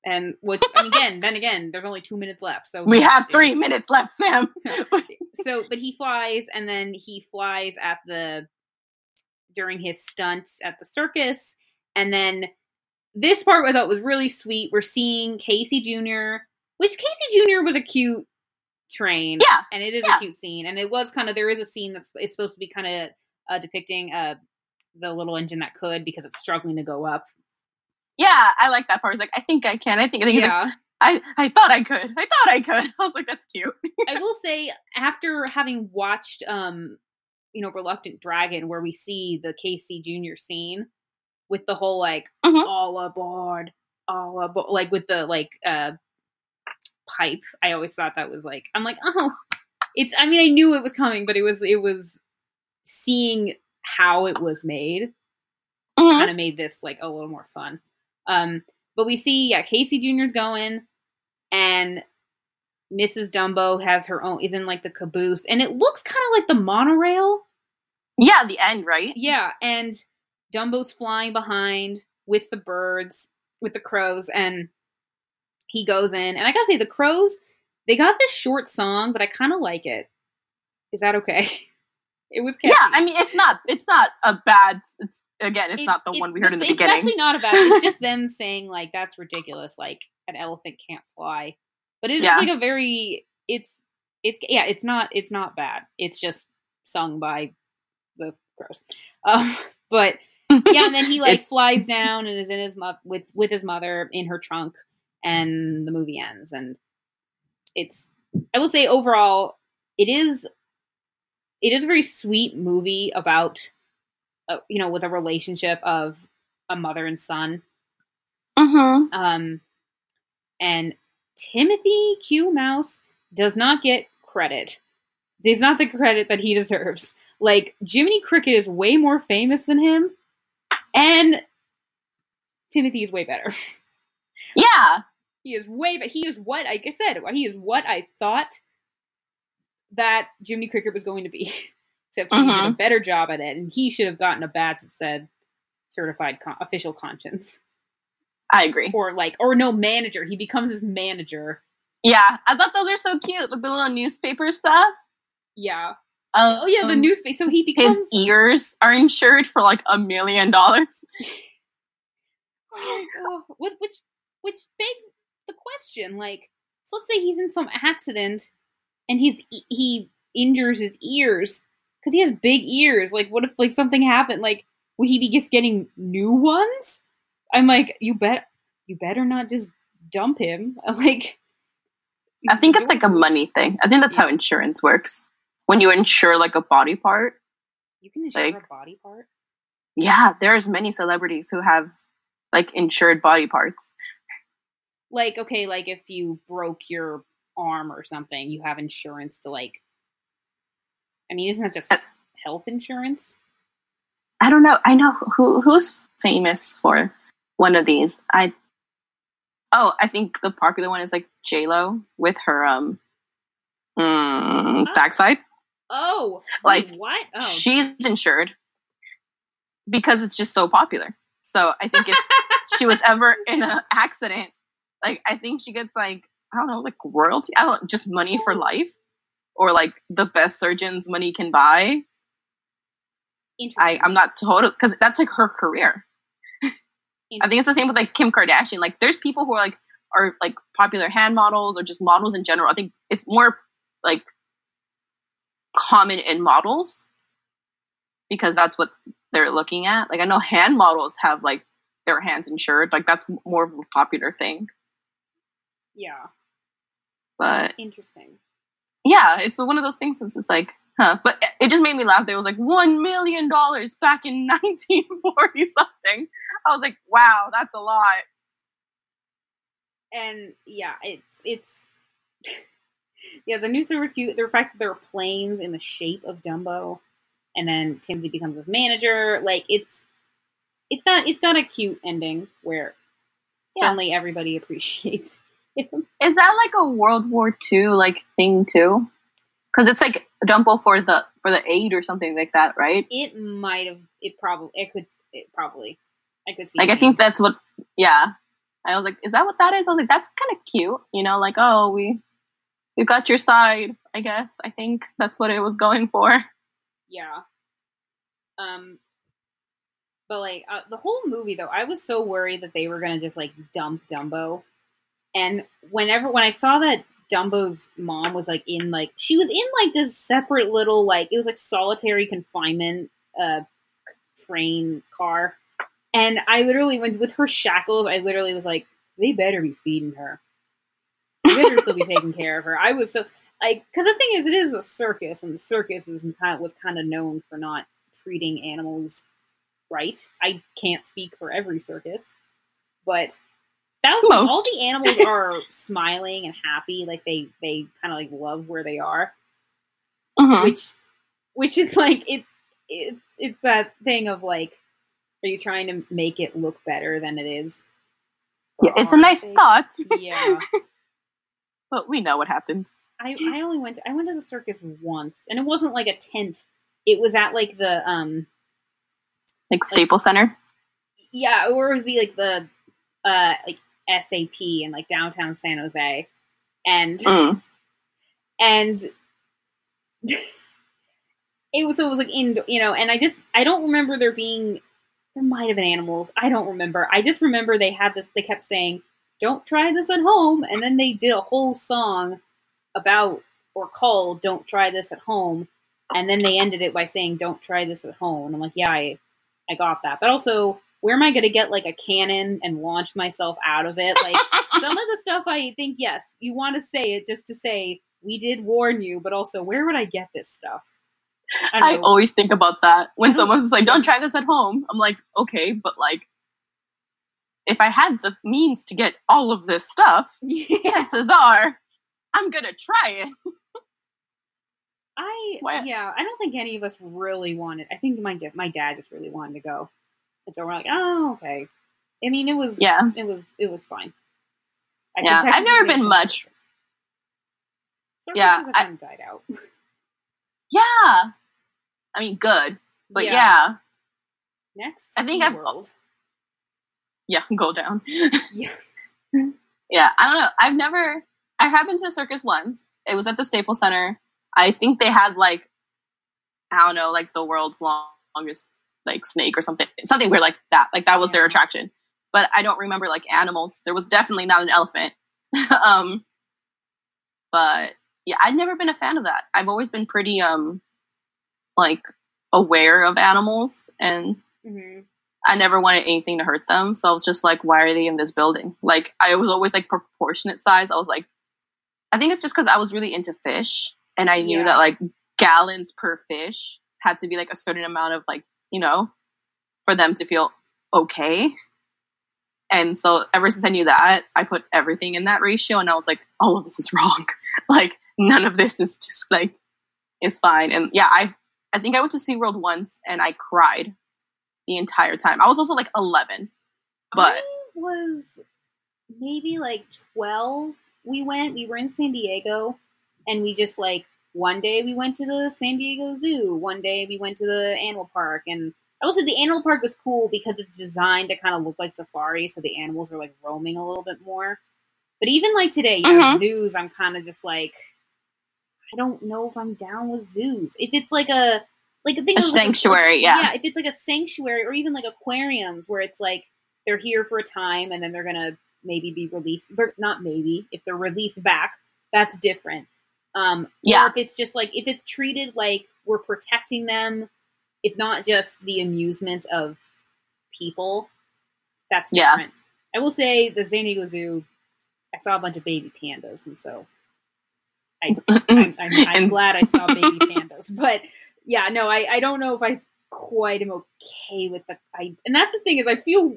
And which and again, then again, there's only two minutes left, so we have three minutes left, Sam. So, but he flies, and then he flies at the during his stunt at the circus, and then this part I thought was really sweet. We're seeing Casey Jr., which Casey Jr. was a cute train, Yeah, and it is yeah. a cute scene, and it was kind of there is a scene that's it's supposed to be kind of uh, depicting uh the little engine that could because it's struggling to go up. yeah, I like that part. It's like, I think I can. I think I think. He's like, Yeah, I I thought I could. I thought I could. I was like, that's cute. I will say after having watched um you know Reluctant Dragon where we see the Casey Junior scene with the whole like Mhm. all aboard all aboard like with the like uh pipe I always thought that was like I'm like oh it's I mean I knew it was coming but it was it was seeing how it was made Mhm. kind of made this like a little more fun. Um, but we see, yeah, Casey Jr.'s going, and Mrs. Dumbo has her own is in like the caboose, and it looks kind of like the monorail. Yeah, the end, right? Yeah, and Dumbo's flying behind with the birds, with the crows, and he goes in. And I gotta say, the crows they got this short song, but I kind of like it. Is that okay? It was catchy. Yeah, I mean, it's not. It's not a bad. It's again, it's, It's- not the it- one we heard in the beginning. it's actually not about. It's just them saying like that's ridiculous. Like an elephant can't fly, but it is Yeah. like a very. It's it's yeah. It's not it's not bad. It's just sung by the crows. Um, but yeah, and then he like It's- flies down and is in his mo- with with his mother in her trunk, and the movie ends. And it's I will say overall, it is it is a very sweet movie about uh, you know with a relationship of a mother and son. Mhm. Um, and Timothy Q Mouse does not get credit. Does not the credit that he deserves. Like Jiminy Cricket is way more famous than him, and Timothy is way better. Yeah, He is way, but he is what, like I said, he is what I thought that Jiminy Cricket was going to be. Except he did a Mhm. better job at it, and he should have gotten a badge that said certified con- official conscience, I agree. or like, or no manager. He becomes his manager. Yeah, I thought those were so cute, like the little newspaper stuff. Yeah. Um, Oh yeah, the newspaper. So he becomes His ears are insured for like a million dollars. Oh, which which begs the question like so let's say he's in some accident and he's he injures his ears because he has big ears like what if like something happened like would he be just getting new ones i'm like you bet you better not just dump him like I think it's like a money thing. I think that's how insurance works. When you insure like a body part, you can insure like- a body part yeah, there's many celebrities who have like insured body parts. like okay like if you broke your arm or something you have insurance to like i mean isn't that just Uh, health insurance I don't know. I know who who's famous for one of these. I oh, I think the popular one is like J Lo with her um mm, backside. oh Like, what oh She's insured because it's just so popular. So I think if she was ever in an accident, like I think she gets like I don't know, like royalty. I don't just money for life, or like the best surgeons money can buy. I. I'm not total because that's like her career. I think it's the same with like Kim Kardashian. Like there's people who are like are like popular hand models or just models in general. I think it's more like common in models because that's what they're looking at. Like I know hand models have like their hands insured. Like that's more of a popular thing. yeah, But interesting. yeah, it's one of those things that's just like, huh. But it just made me laugh. There was like one million dollars back in 1940 something. I was like, wow, that's a lot. And yeah, it's it's yeah. The new server's cute. The fact that there are planes in the shape of Dumbo, and then Timothy becomes his manager. Like it's it's got it's got a cute ending where Yeah. suddenly everybody appreciates. Is that like a World War II like thing too? Because it's like Dumbo for the for the aid or something like that, right? It might have. It probably. It could. It probably. I could see. Like I think that's what. Yeah, I was like, is that what that is? I was like, that's kind of cute, you know? Like, oh, we we got your side. I guess I think that's what it was going for. Yeah. Um. But like uh, the whole movie, though, I was so worried that they were gonna just like dump Dumbo, and whenever when I saw that Dumbo's mom was like in like she was in like this separate little like it was like solitary confinement uh train car, and I literally went with her shackles. I literally was like, they better be feeding her. They better still be taking care of her. I was so like because the thing is, it is a circus, and the circus is kind of was kind of known for not treating animals right. I can't speak for every circus, but that was Most. all the animals are smiling and happy, like they they kind of like love where they are, Mhm. which which is like it's it's it's that thing of like, are you trying to make it look better than it is? Yeah, it's a nice sake? thought, Yeah. but we know what happens. I, I only went to, I went to the circus once and it wasn't like a tent. It was at like the um Like Staples Center. yeah, or it was the like the uh like SAP in like downtown San Jose. And Mm. and it was so it was like in you know, and I just I don't remember there being there might have been animals. I don't remember. I just remember they had this they kept saying, Don't try this at home and then they did a whole song about or called Don't Try This at Home and then they ended it by saying Don't try this at home. And I'm like, Yeah, I I got that. But also, where am I gonna get like a cannon and launch myself out of it? Like some of the stuff I think, yes, you want to say it just to say we did warn you, but also where would I get this stuff? I, I always think about that when someone's like, "Don't try this at home." I'm like, okay, but like, if I had the means to get all of this stuff, yeah, chances are I'm gonna try it. I Why- yeah, I don't think any of us really wanted. I think my my dad just really wanted to go, and so we're like, oh okay. I mean, it was Yeah, it was it was fine. I Yeah, I've never been much-. Yeah, I- kind of died out. Yeah. I mean, good, but yeah, Next, I think I've- SeaWorld. yeah, go down. Yes. Yeah, I don't know. I've never. I have been to a circus once. It was at the Staples Center. I think they had like, I don't know, like the world's long, longest like snake or something, something weird like that. Like that was their attraction. But I don't remember like animals. There was definitely not an elephant. um, but yeah, I'd never been a fan of that. I've always been pretty um, like aware of animals and hmm I never wanted anything to hurt them. So I was just like, why are they in this building? Like, I was always like proportionate size. I was like, I think it's just because I was really into fish and I knew Yeah. that like gallons per fish had to be like a certain amount of like, you know, for them to feel okay. And so ever since I knew that, I put everything in that ratio and I was like, all of this is wrong. like, none of this is just like, is fine. And yeah, I, I think I went to SeaWorld once and I cried the entire time. I was also like 11. But I was maybe like 12. We went, we were in San Diego, and we just like one day we went to the San Diego Zoo, one day we went to the animal park. And I will say the animal park was cool because it's designed to kind of look like safari, so the animals are like roaming a little bit more. But even like today, you know, Mhm. zoos, I'm kind of just like, I don't know if I'm down with zoos. If it's like a like a thing A of, like, sanctuary, yeah. yeah. If it's like a sanctuary or even like aquariums where it's like they're here for a time and then they're gonna maybe be released, but not maybe if they're released back, that's different. Um, Yeah. Or if it's just like if it's treated like we're protecting them, if not just the amusement of people, that's Yeah. different. I will say the San Diego Zoo, I saw a bunch of baby pandas, and so I'm, I'm, I'm glad I saw baby pandas. But yeah, no, I, I don't know if I quite am okay with the I and that's the thing is I feel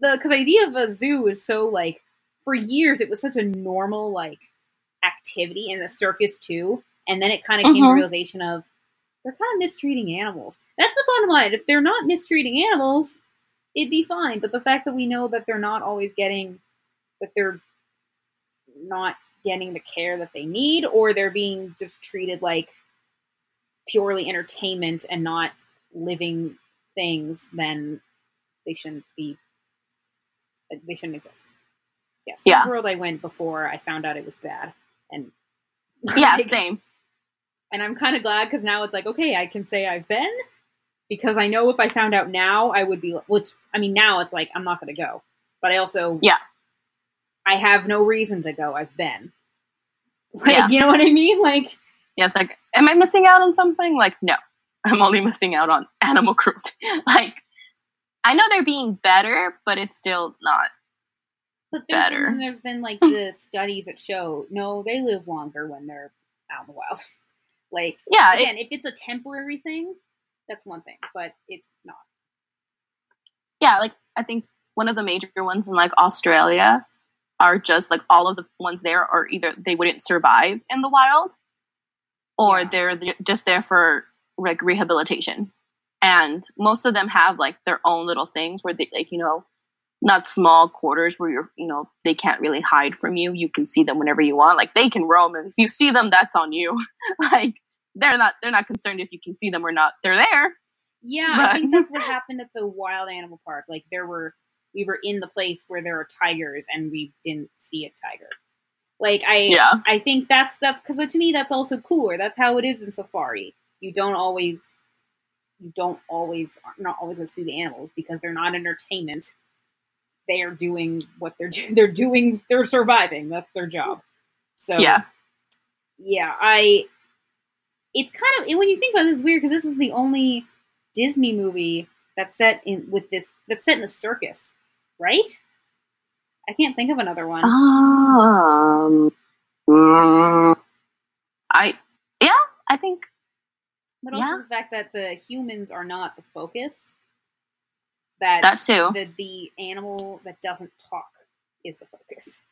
the because idea of a zoo is so like for years it was such a normal like activity in the circus too, and then it kind of came to the realization of they're kind of mistreating animals. That's the bottom line. If they're not mistreating animals, it'd be fine. But the fact that we know that they're not always getting that they're not getting the care that they need, or they're being just treated like purely entertainment and not living things, then they shouldn't be. They shouldn't exist. Yes, Yeah. world I went before I found out it was bad, and yeah, like, same. and I'm kind of glad because now it's like, okay, I can say I've been because I know if I found out now, I would be. Which I mean, now it's like I'm not going to go, but I also Yeah. I have no reason to go. I've been. Like, Yeah. you know what I mean? Like, Yeah, it's like, am I missing out on something? Like, no, I'm only missing out on animal cruelty. like, I know they're being better, but it's still not. But there's Better. been, there's been like hmm. the studies that show no, they live longer when they're out in the wild. Like, Yeah, it, again, if it's a temporary thing, that's one thing, but it's not. yeah, like I think one of the major ones in like Australia are just like all of the ones there are either they wouldn't survive in the wild, or Yeah. they're just there for like rehabilitation, and most of them have like their own little things where they like you know not small quarters where you're you know they can't really hide from you you can see them whenever you want like they can roam and if you see them that's on you like they're not they're not concerned if you can see them or not they're there Yeah, But- I think that's what happened at the wild animal park. Like there were we were in the place where there are tigers and we didn't see a tiger. Like I yeah I think that's that's because to me that's also cooler. That's how it is in safari. You don't always you don't always not always going to see the animals because they're not entertainment. They are doing what they're do- they're doing. They're surviving. That's their job. So yeah yeah, I. It's kind of when you think about this is weird because this is the only Disney movie that's set in with this that's set in a circus, right? I can't think of another one. Um, mm, I yeah, I think but also yeah. the fact that the humans are not the focus. That that too. the the animal that doesn't talk is the focus.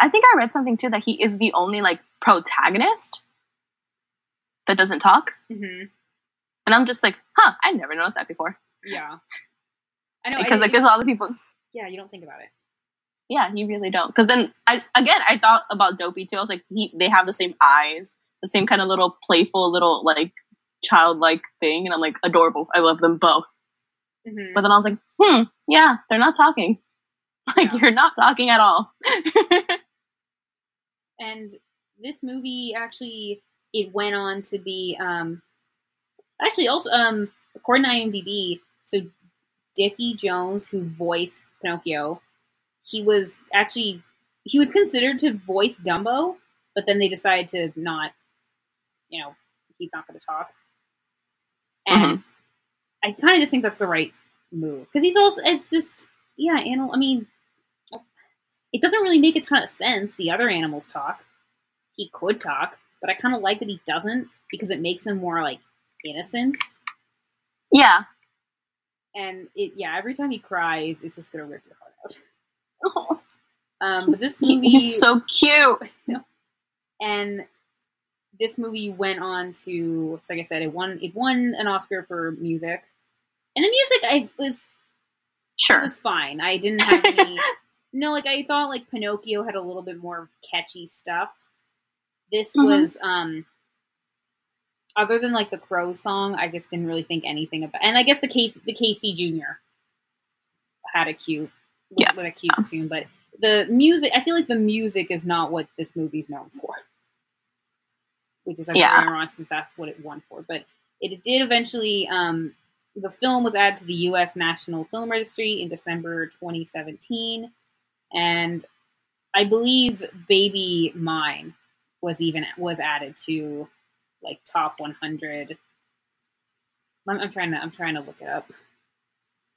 I think I read something too that he is the only like protagonist that doesn't talk, Mm-hmm. and I'm just like, huh, I never noticed that before Yeah, I know. I because like didn't- there's all the people. yeah, you don't think about it. Yeah, you really don't. Because then, I again, I thought about Dopey too. I was like, he, they have the same eyes, the same kind of little playful, little like childlike thing, and I'm like, adorable. I love them both. Mhm. But then I was like, hmm, yeah, they're not talking. Like No. you're not talking at all. and this movie actually it went on to be um actually also um according to IMDb so Dickie Jones who voiced Pinocchio he was actually he was considered to voice Dumbo but then they decided to not you know he's not going to talk and I kind of just think that's the right move because he's also it's just yeah animal I mean it doesn't really make a ton of sense the other animals talk he could talk, but I kind of like that he doesn't because it makes him more like innocent. yeah. And it, yeah, every time he cries, it's just gonna rip your heart out. Oh, Um, but this movie, he's so cute. and this movie went on to, like I said, it won it won an Oscar for music, and the music I was it Sure. was fine. I didn't have any. no, like I thought, like Pinocchio had a little bit more catchy stuff. This Mhm. was, um other than like the Crows song, I just didn't really think anything about. And I guess the case, the Casey Junior had a cute, with, Yeah. with a cute tune, but the music, I feel like the music is not what this movie's known for. Which is Yeah. yeah. ironic since that's what it won for. But it did eventually. Um, the film was added to the U.S. National Film Registry in December 2017, and I believe "Baby Mine" was even was added to like top 100. I'm, I'm trying to I'm trying to look it up,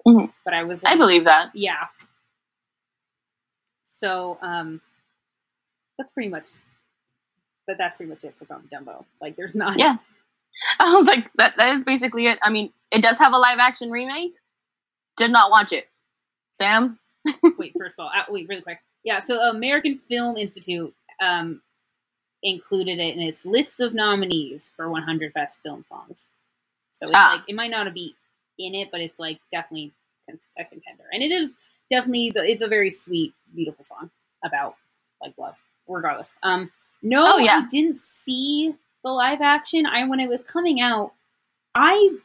Mhm. but I was I believe that. yeah. So um, that's pretty much. But that's pretty much it for Dumb- Dumbo. Like, there's not. Yeah. I was like, that that is basically it. I mean, it does have a live action remake. Did not watch it. Sam? wait, first of all, uh, wait, really quick. Yeah, so American Film Institute um, included it in its list of nominees for 100 Best Film Songs. So it's Ah. like it might not be in it, but it's like definitely a contender, and it is definitely the, it's a very sweet, beautiful song about like love, regardless. Um, no, Oh, yeah. I didn't see the live action. I when it was coming out, I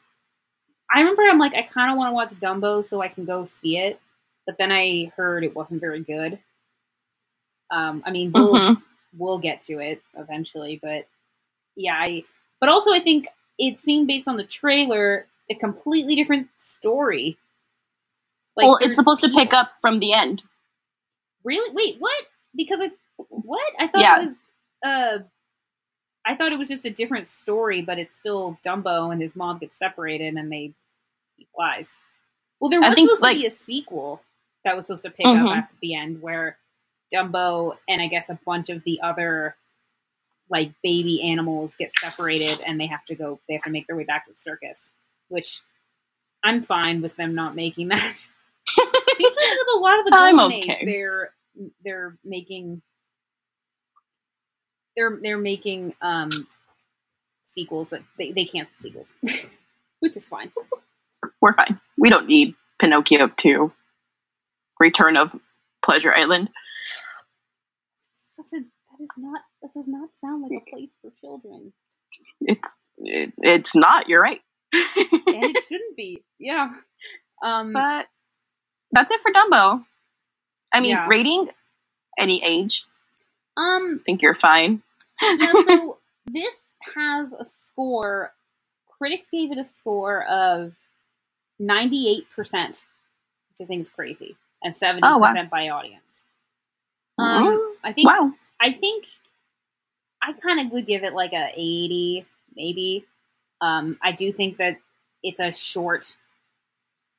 I remember I'm like I kind of want to watch Dumbo so I can go see it, but then I heard it wasn't very good. Um, I mean, we'll Mhm. we'll get to it eventually, but yeah, I but also I think it seemed based on the trailer a completely different story. Like, well, it's supposed to pick up from the end. Really? Wait, what? Because I what? I thought Yeah. it was uh I thought it was just a different story, but it's still Dumbo and his mom gets separated and they he flies. Well, there was think, supposed like- to be a sequel that was supposed to pick Mhm. up after the end where Dumbo and I guess a bunch of the other like baby animals get separated and they have to go they have to make their way back to the circus, which I'm fine with them not making that. Seems like with a lot of the I'm golden age, they're they're making they're they're making um sequels that they, they cancel sequels. Which is fine. We're fine. We don't need Pinocchio 2. Return of Pleasure Island. Such a that is not that does not sound like a place for children. It's it, it's not. You're right. And it shouldn't be. Yeah. Um but that's it for Dumbo. I mean, Yeah. rating any age. Um I think you're fine. yeah, so this has a score. Critics gave it a score of 98%, which I think is crazy, and 70% Oh, wow. by audience. Um, Mm, I think wow. I think I kind of would give it like a 80, maybe. Um, I do think that it's a short.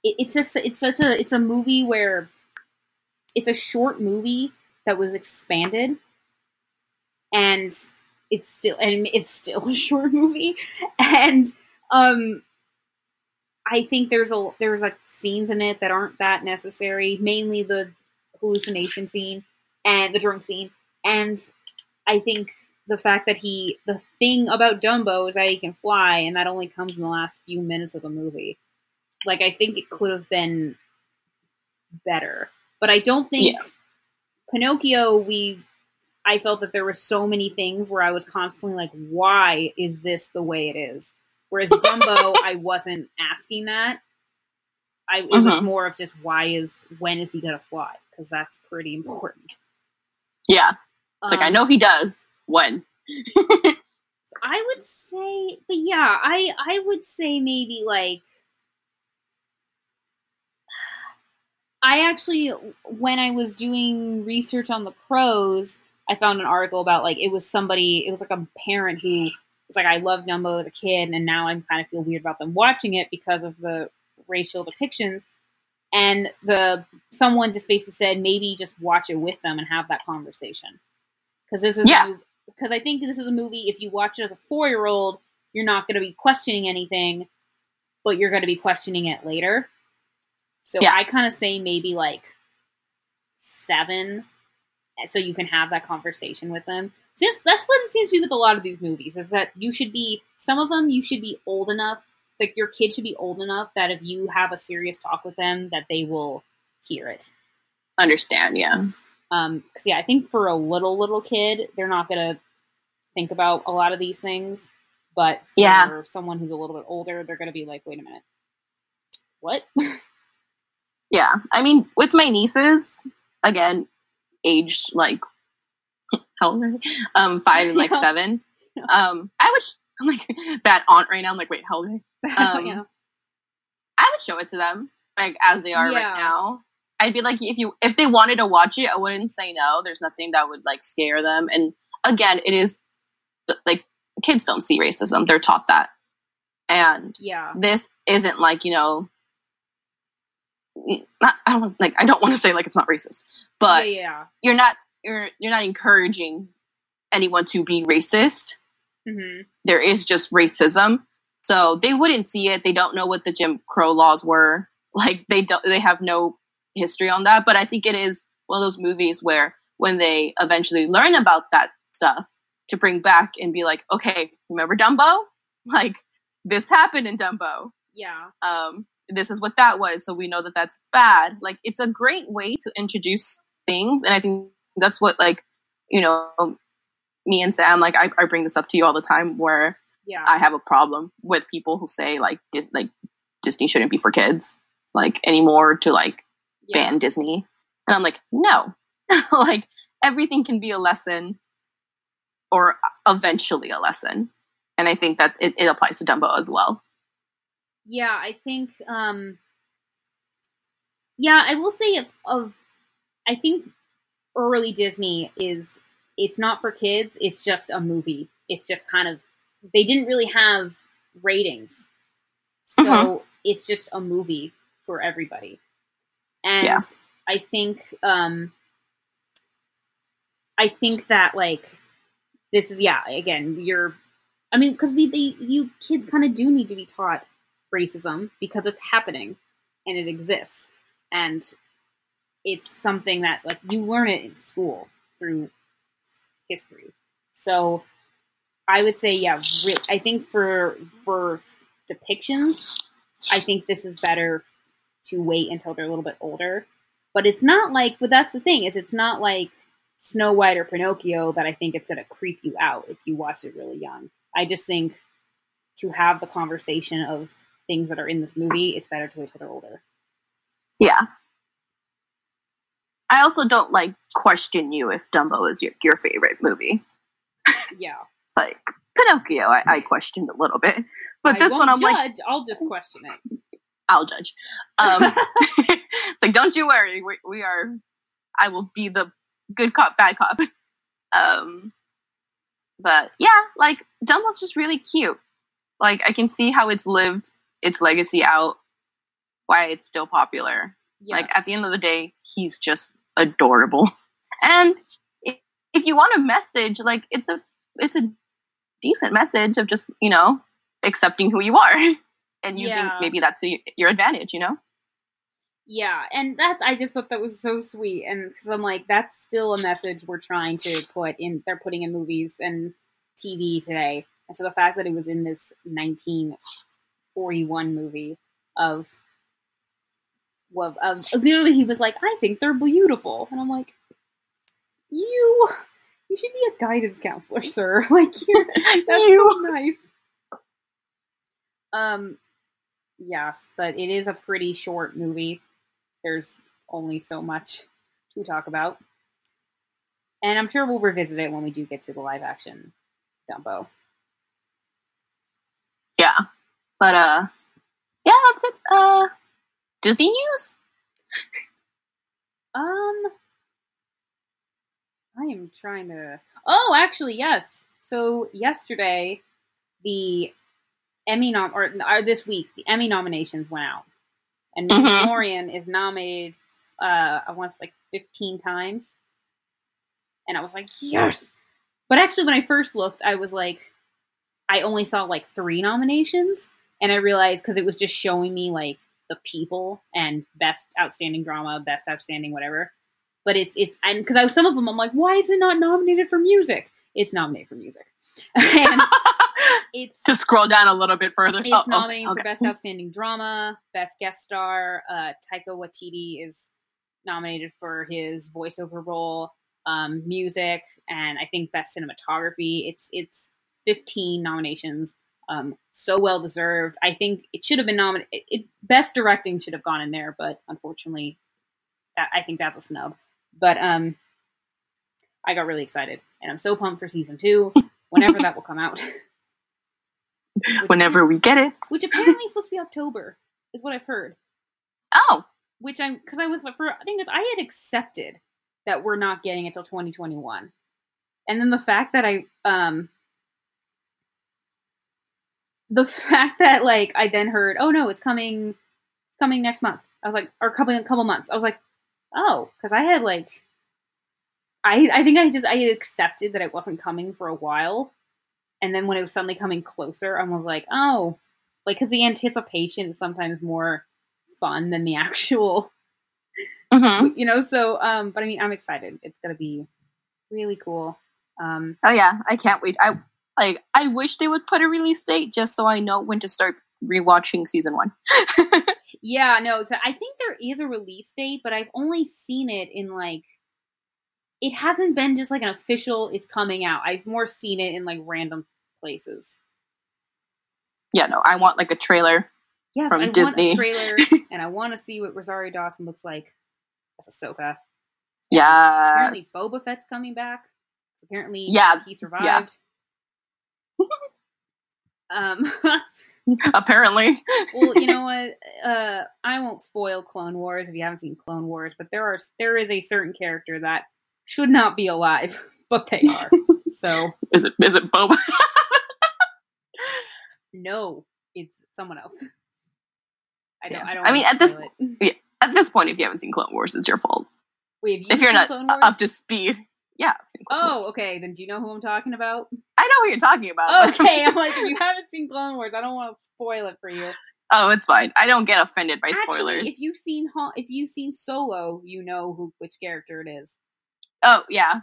It, it's just it's such a it's a movie where it's a short movie that was expanded, and it's still and it's still a short movie, and um, I think there's a there's like scenes in it that aren't that necessary. Mainly the hallucination scene and the drunk scene, and I think the fact that he the thing about Dumbo is that he can fly, and that only comes in the last few minutes of the movie. Like I think it could have been better, but I don't think Yeah. Pinocchio, we I felt that there were so many things where I was constantly like, why is this the way it is? Whereas Dumbo, I wasn't asking that. I it was Mhm. more of just why is when is he gonna fly? Because that's pretty important. Yeah. It's like I Um, know he does. When? I would say, but yeah, I I would say maybe like I actually when I was doing research on the crows, I found an article about like it was somebody, it was like a parent who was like I loved Dumbo as a kid, and now I'm kind of feel weird about them watching it because of the racial depictions. And the someone just basically said maybe just watch it with them and have that conversation because this is Yeah. because I think this is a movie. If you watch it as a four year old, you're not going to be questioning anything, but you're going to be questioning it later. So Yeah. I kind of say maybe like seven, so you can have that conversation with them. Since that's what it seems to be with a lot of these movies is that you should be some of them you should be old enough like your kid should be old enough that if you have a serious talk with them that they will hear it. Understand? Yeah. Um, because yeah, I think for a little little kid, they're not gonna think about a lot of these things. But for Yeah. someone who's a little bit older, they're gonna be like, "Wait a minute, what?" Yeah. I mean, with my nieces, again, aged like how old are they? Um, five and like Yeah. seven. Um, I would. Sh- I'm like bad aunt right now. I'm like, wait, how old are they? Um, yeah. I would show it to them like as they are Yeah. right now. I'd be like, if you if they wanted to watch it, I wouldn't say no. There's nothing that would like scare them. And again, it is like kids don't see racism; they're taught that. And yeah, this isn't like you know, not I don't want to, like I don't want to say like it's not racist, but yeah, yeah. you're not you're you're not encouraging anyone to be racist hmm there is just racism. So they wouldn't see it. They don't know what the Jim Crow laws were. Like they don't they have no history on that. But I think it is one of those movies where when they eventually learn about that stuff to bring back and be like, okay, remember Dumbo? Like this happened in Dumbo. yeah, Um, this is what that was. So we know that that's bad. Like it's a great way to introduce things. And I think that's what like, you know, me and Sam, like I, I bring this up to you all the time where yeah, I have a problem with people who say like Dis- like Disney shouldn't be for kids like anymore to like yeah. ban Disney, and I'm like no, like everything can be a lesson or eventually a lesson, and I think that it, it applies to Dumbo as well. Yeah, I think. um Yeah, I will say of, of I think early Disney is it's not for kids. It's just a movie. It's just kind of they didn't really have ratings, so Mhm. it's just a movie for everybody. And Yeah. I think um I think that like this is yeah again you're I mean because we they, you kids kind of do need to be taught racism because it's happening and it exists. And it's something that like you learn it in school through history. So i would say yeah i think for for depictions i think this is better to wait until they're a little bit older. But it's not like but that's the thing is it's not like snow white or pinocchio that i think it's going to creep you out if you watch it really young. I just think to have the conversation of things that are in this movie, it's better to wait till they're older. Yeah. I also don't like question you if Dumbo is your, your favorite movie. Yeah, Like Pinocchio, I, I questioned a little bit, but I this one I'm like, I'll just question it. I'll judge. Um, it's like, don't you worry, we, we are. I will be the good cop, bad cop. Um, but yeah, like Dumbo's just really cute. Like I can see how it's lived its legacy out, why it's still popular. Like at the end of the day, he's just adorable. And if, if you want a message, like it's a it's a decent message of just you know accepting who you are and using Yeah. maybe that to your advantage. You know. Yeah, and that's I just thought that was so sweet, and because I'm like, that's still a message we're trying to put in. They're putting in movies and TV today, and so the fact that it was in this 1941 movie of, of, of literally, he was like, I think they're beautiful, and I'm like, you you should be a guidance counselor, sir. Like you're that's You. so nice. Um yes, but it is a pretty short movie. There's only so much to talk about. And I'm sure we'll revisit it when we do get to the live action Dumbo. Yeah. But uh yeah, that's it. Uh Disney news? Um, I am trying to. Oh, actually, yes. So yesterday, the Emmy nom or, or this week, the Emmy nominations went out, and Mhm. Mandalorian is nominated. Uh, I want like fifteen times, and I was like, yes. But actually, when I first looked, I was like, I only saw like three nominations, and I realized because it was just showing me like the people and best outstanding drama, best outstanding whatever. But it's it's and because I was some of them, I'm like, why is it not nominated for music? It's nominated for music, and it's to scroll down a little bit further. it's Oh, okay, nominated okay. for best outstanding drama, best guest star. Uh, Taika Waititi is nominated for his voiceover role, um, music, and I think best cinematography. It's it's 15 nominations. Um, so well deserved. I think it should have been nominated. It, it, best directing should have gone in there, but unfortunately, that I think that's a snub. But um, I got really excited, and I'm so pumped for season two. Whenever that will come out. Whenever we get it. which apparently is supposed to be October, is what I've heard. Oh, Which I'm because I was for I think I had accepted that we're not getting it till 2021, and then the fact that I um the fact that like I then heard oh no it's coming it's coming next month. I was like or coming a couple months. I was like oh because I had like I I think I just I had accepted that it wasn't coming for a while, and then when it was suddenly coming closer, I was like oh. Like because the anticipation is sometimes more fun than the actual hmm you know so um but i mean i'm excited. It's gonna be really cool. Um oh yeah, I can't wait. I like. I wish they would put a release date just so I know when to start rewatching season one. yeah no it's, i think there is a release date but i've only seen it in like it hasn't been just like an official it's coming out i've more seen it in like random places yeah, no, I want like a trailer. yes From i Disney. want a trailer and i want to see what rosario dawson looks like as ahsoka apparently Yes. boba fett's coming back. apparently Yeah, he survived um Apparently. well, you know what? Uh, I won't spoil Clone Wars if you haven't seen Clone Wars, but there are there is a certain character that should not be alive, but they are. So Is it is it Boba? no, it's someone else. I don't. Yeah. I don't. I mean, at this- it. At this point, if you haven't seen Clone Wars, it's your fault. wait, have you if you're not Clone Wars? up to speed, yeah. I've seen Clone Oh, Wars. okay. Then do you know who I'm talking about? I know who you're talking about. Okay, I'm like, if you haven't seen Clone Wars, I don't want to spoil it for you. oh, it's fine. I don't get offended by spoilers. If you've seen if you've seen Solo, you know who which character it is. oh yeah.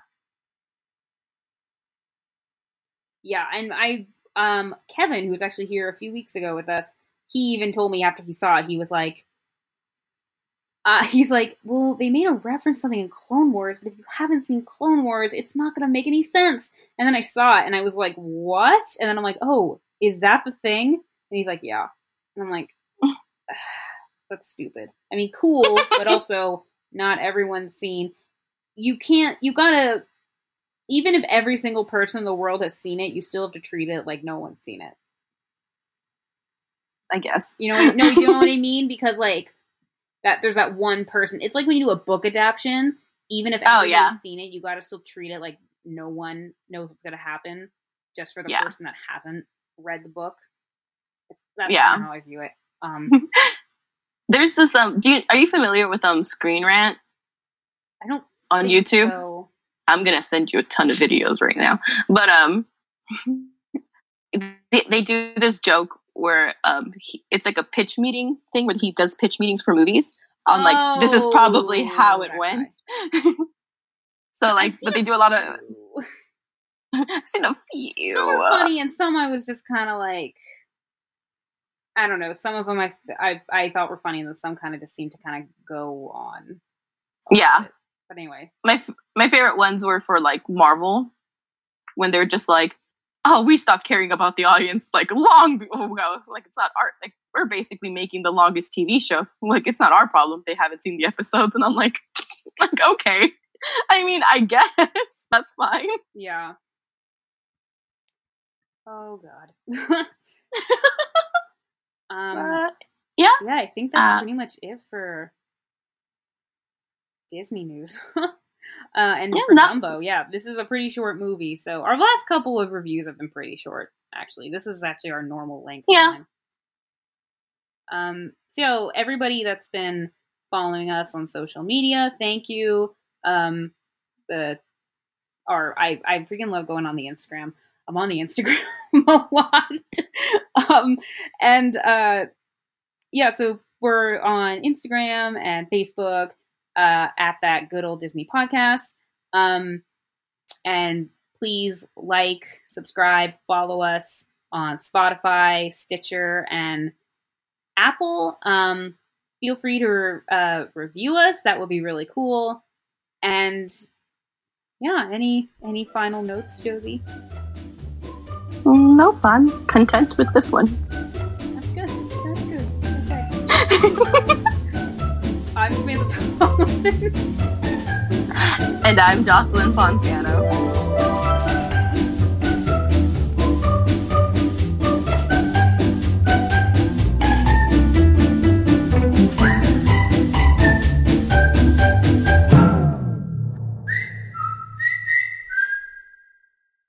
yeah and i um kevin who was actually here a few weeks ago with us he even told me after he saw it he was like uh, he's like well they made a reference something in clone wars but if you haven't seen clone wars it's not going to make any sense and then i saw it and i was like what and then i'm like oh is that the thing and he's like yeah and i'm like that's stupid i mean cool but also not everyone's seen you can't you gotta even if every single person in the world has seen it, you still have to treat it like no one's seen it. I guess. You know, no, you know what I mean? Because like that, there's that one person. It's like when you do a book adaptation. Even if Oh, everyone's yeah. seen it, you got to still treat it like no one knows what's gonna happen, just for the Yeah. person that hasn't read the book. It's, that's Yeah. how I view it. Um, There's this um. Do you are you familiar with um Screen Rant I don't on think YouTube? So. I'm gonna send you a ton of videos right now. But um, they, they do this joke where um, he, it's like a pitch meeting thing where he does pitch meetings for movies. On like this is probably how Oh, it went. so like, but they do a lot of. I've seen a few. some are funny and some I was just kind of like I don't know. Some of them I I, I thought were funny and then some kind of just seemed to kind of go on. Yeah. But anyway, my f- my favorite ones were for like Marvel when they're just like, "Oh, we stopped caring about the audience like long ago. Like it's not art. Like we're basically making the longest TV show. Like it's not our problem. They haven't seen the episodes." And I'm like, like okay. I mean, I guess that's fine. yeah. Oh God. um. But Yeah, I think that's Uh, pretty much it for Disney news. Uh, and Yeah, for not- Dumbo, yeah, this is a pretty short movie. So our last couple of reviews have been pretty short. Actually, this is actually our normal length. Yeah. Time. Um. So everybody that's been following us on social media, thank you. Um. The our I I freaking love going on the Instagram. I'm on the Instagram a lot. um. And uh yeah, so we're on Instagram and Facebook uh, at that good old Disney podcast. Um, and please like, subscribe, follow us on Spotify, Stitcher, and Apple. Um, feel free to uh, review us; that would be really cool. And yeah, any any final notes, Josie? nope, I'm content with this one. That's good. That's good. Okay. I'm Samantha Thompson. And I'm Jocelyn Ponciano.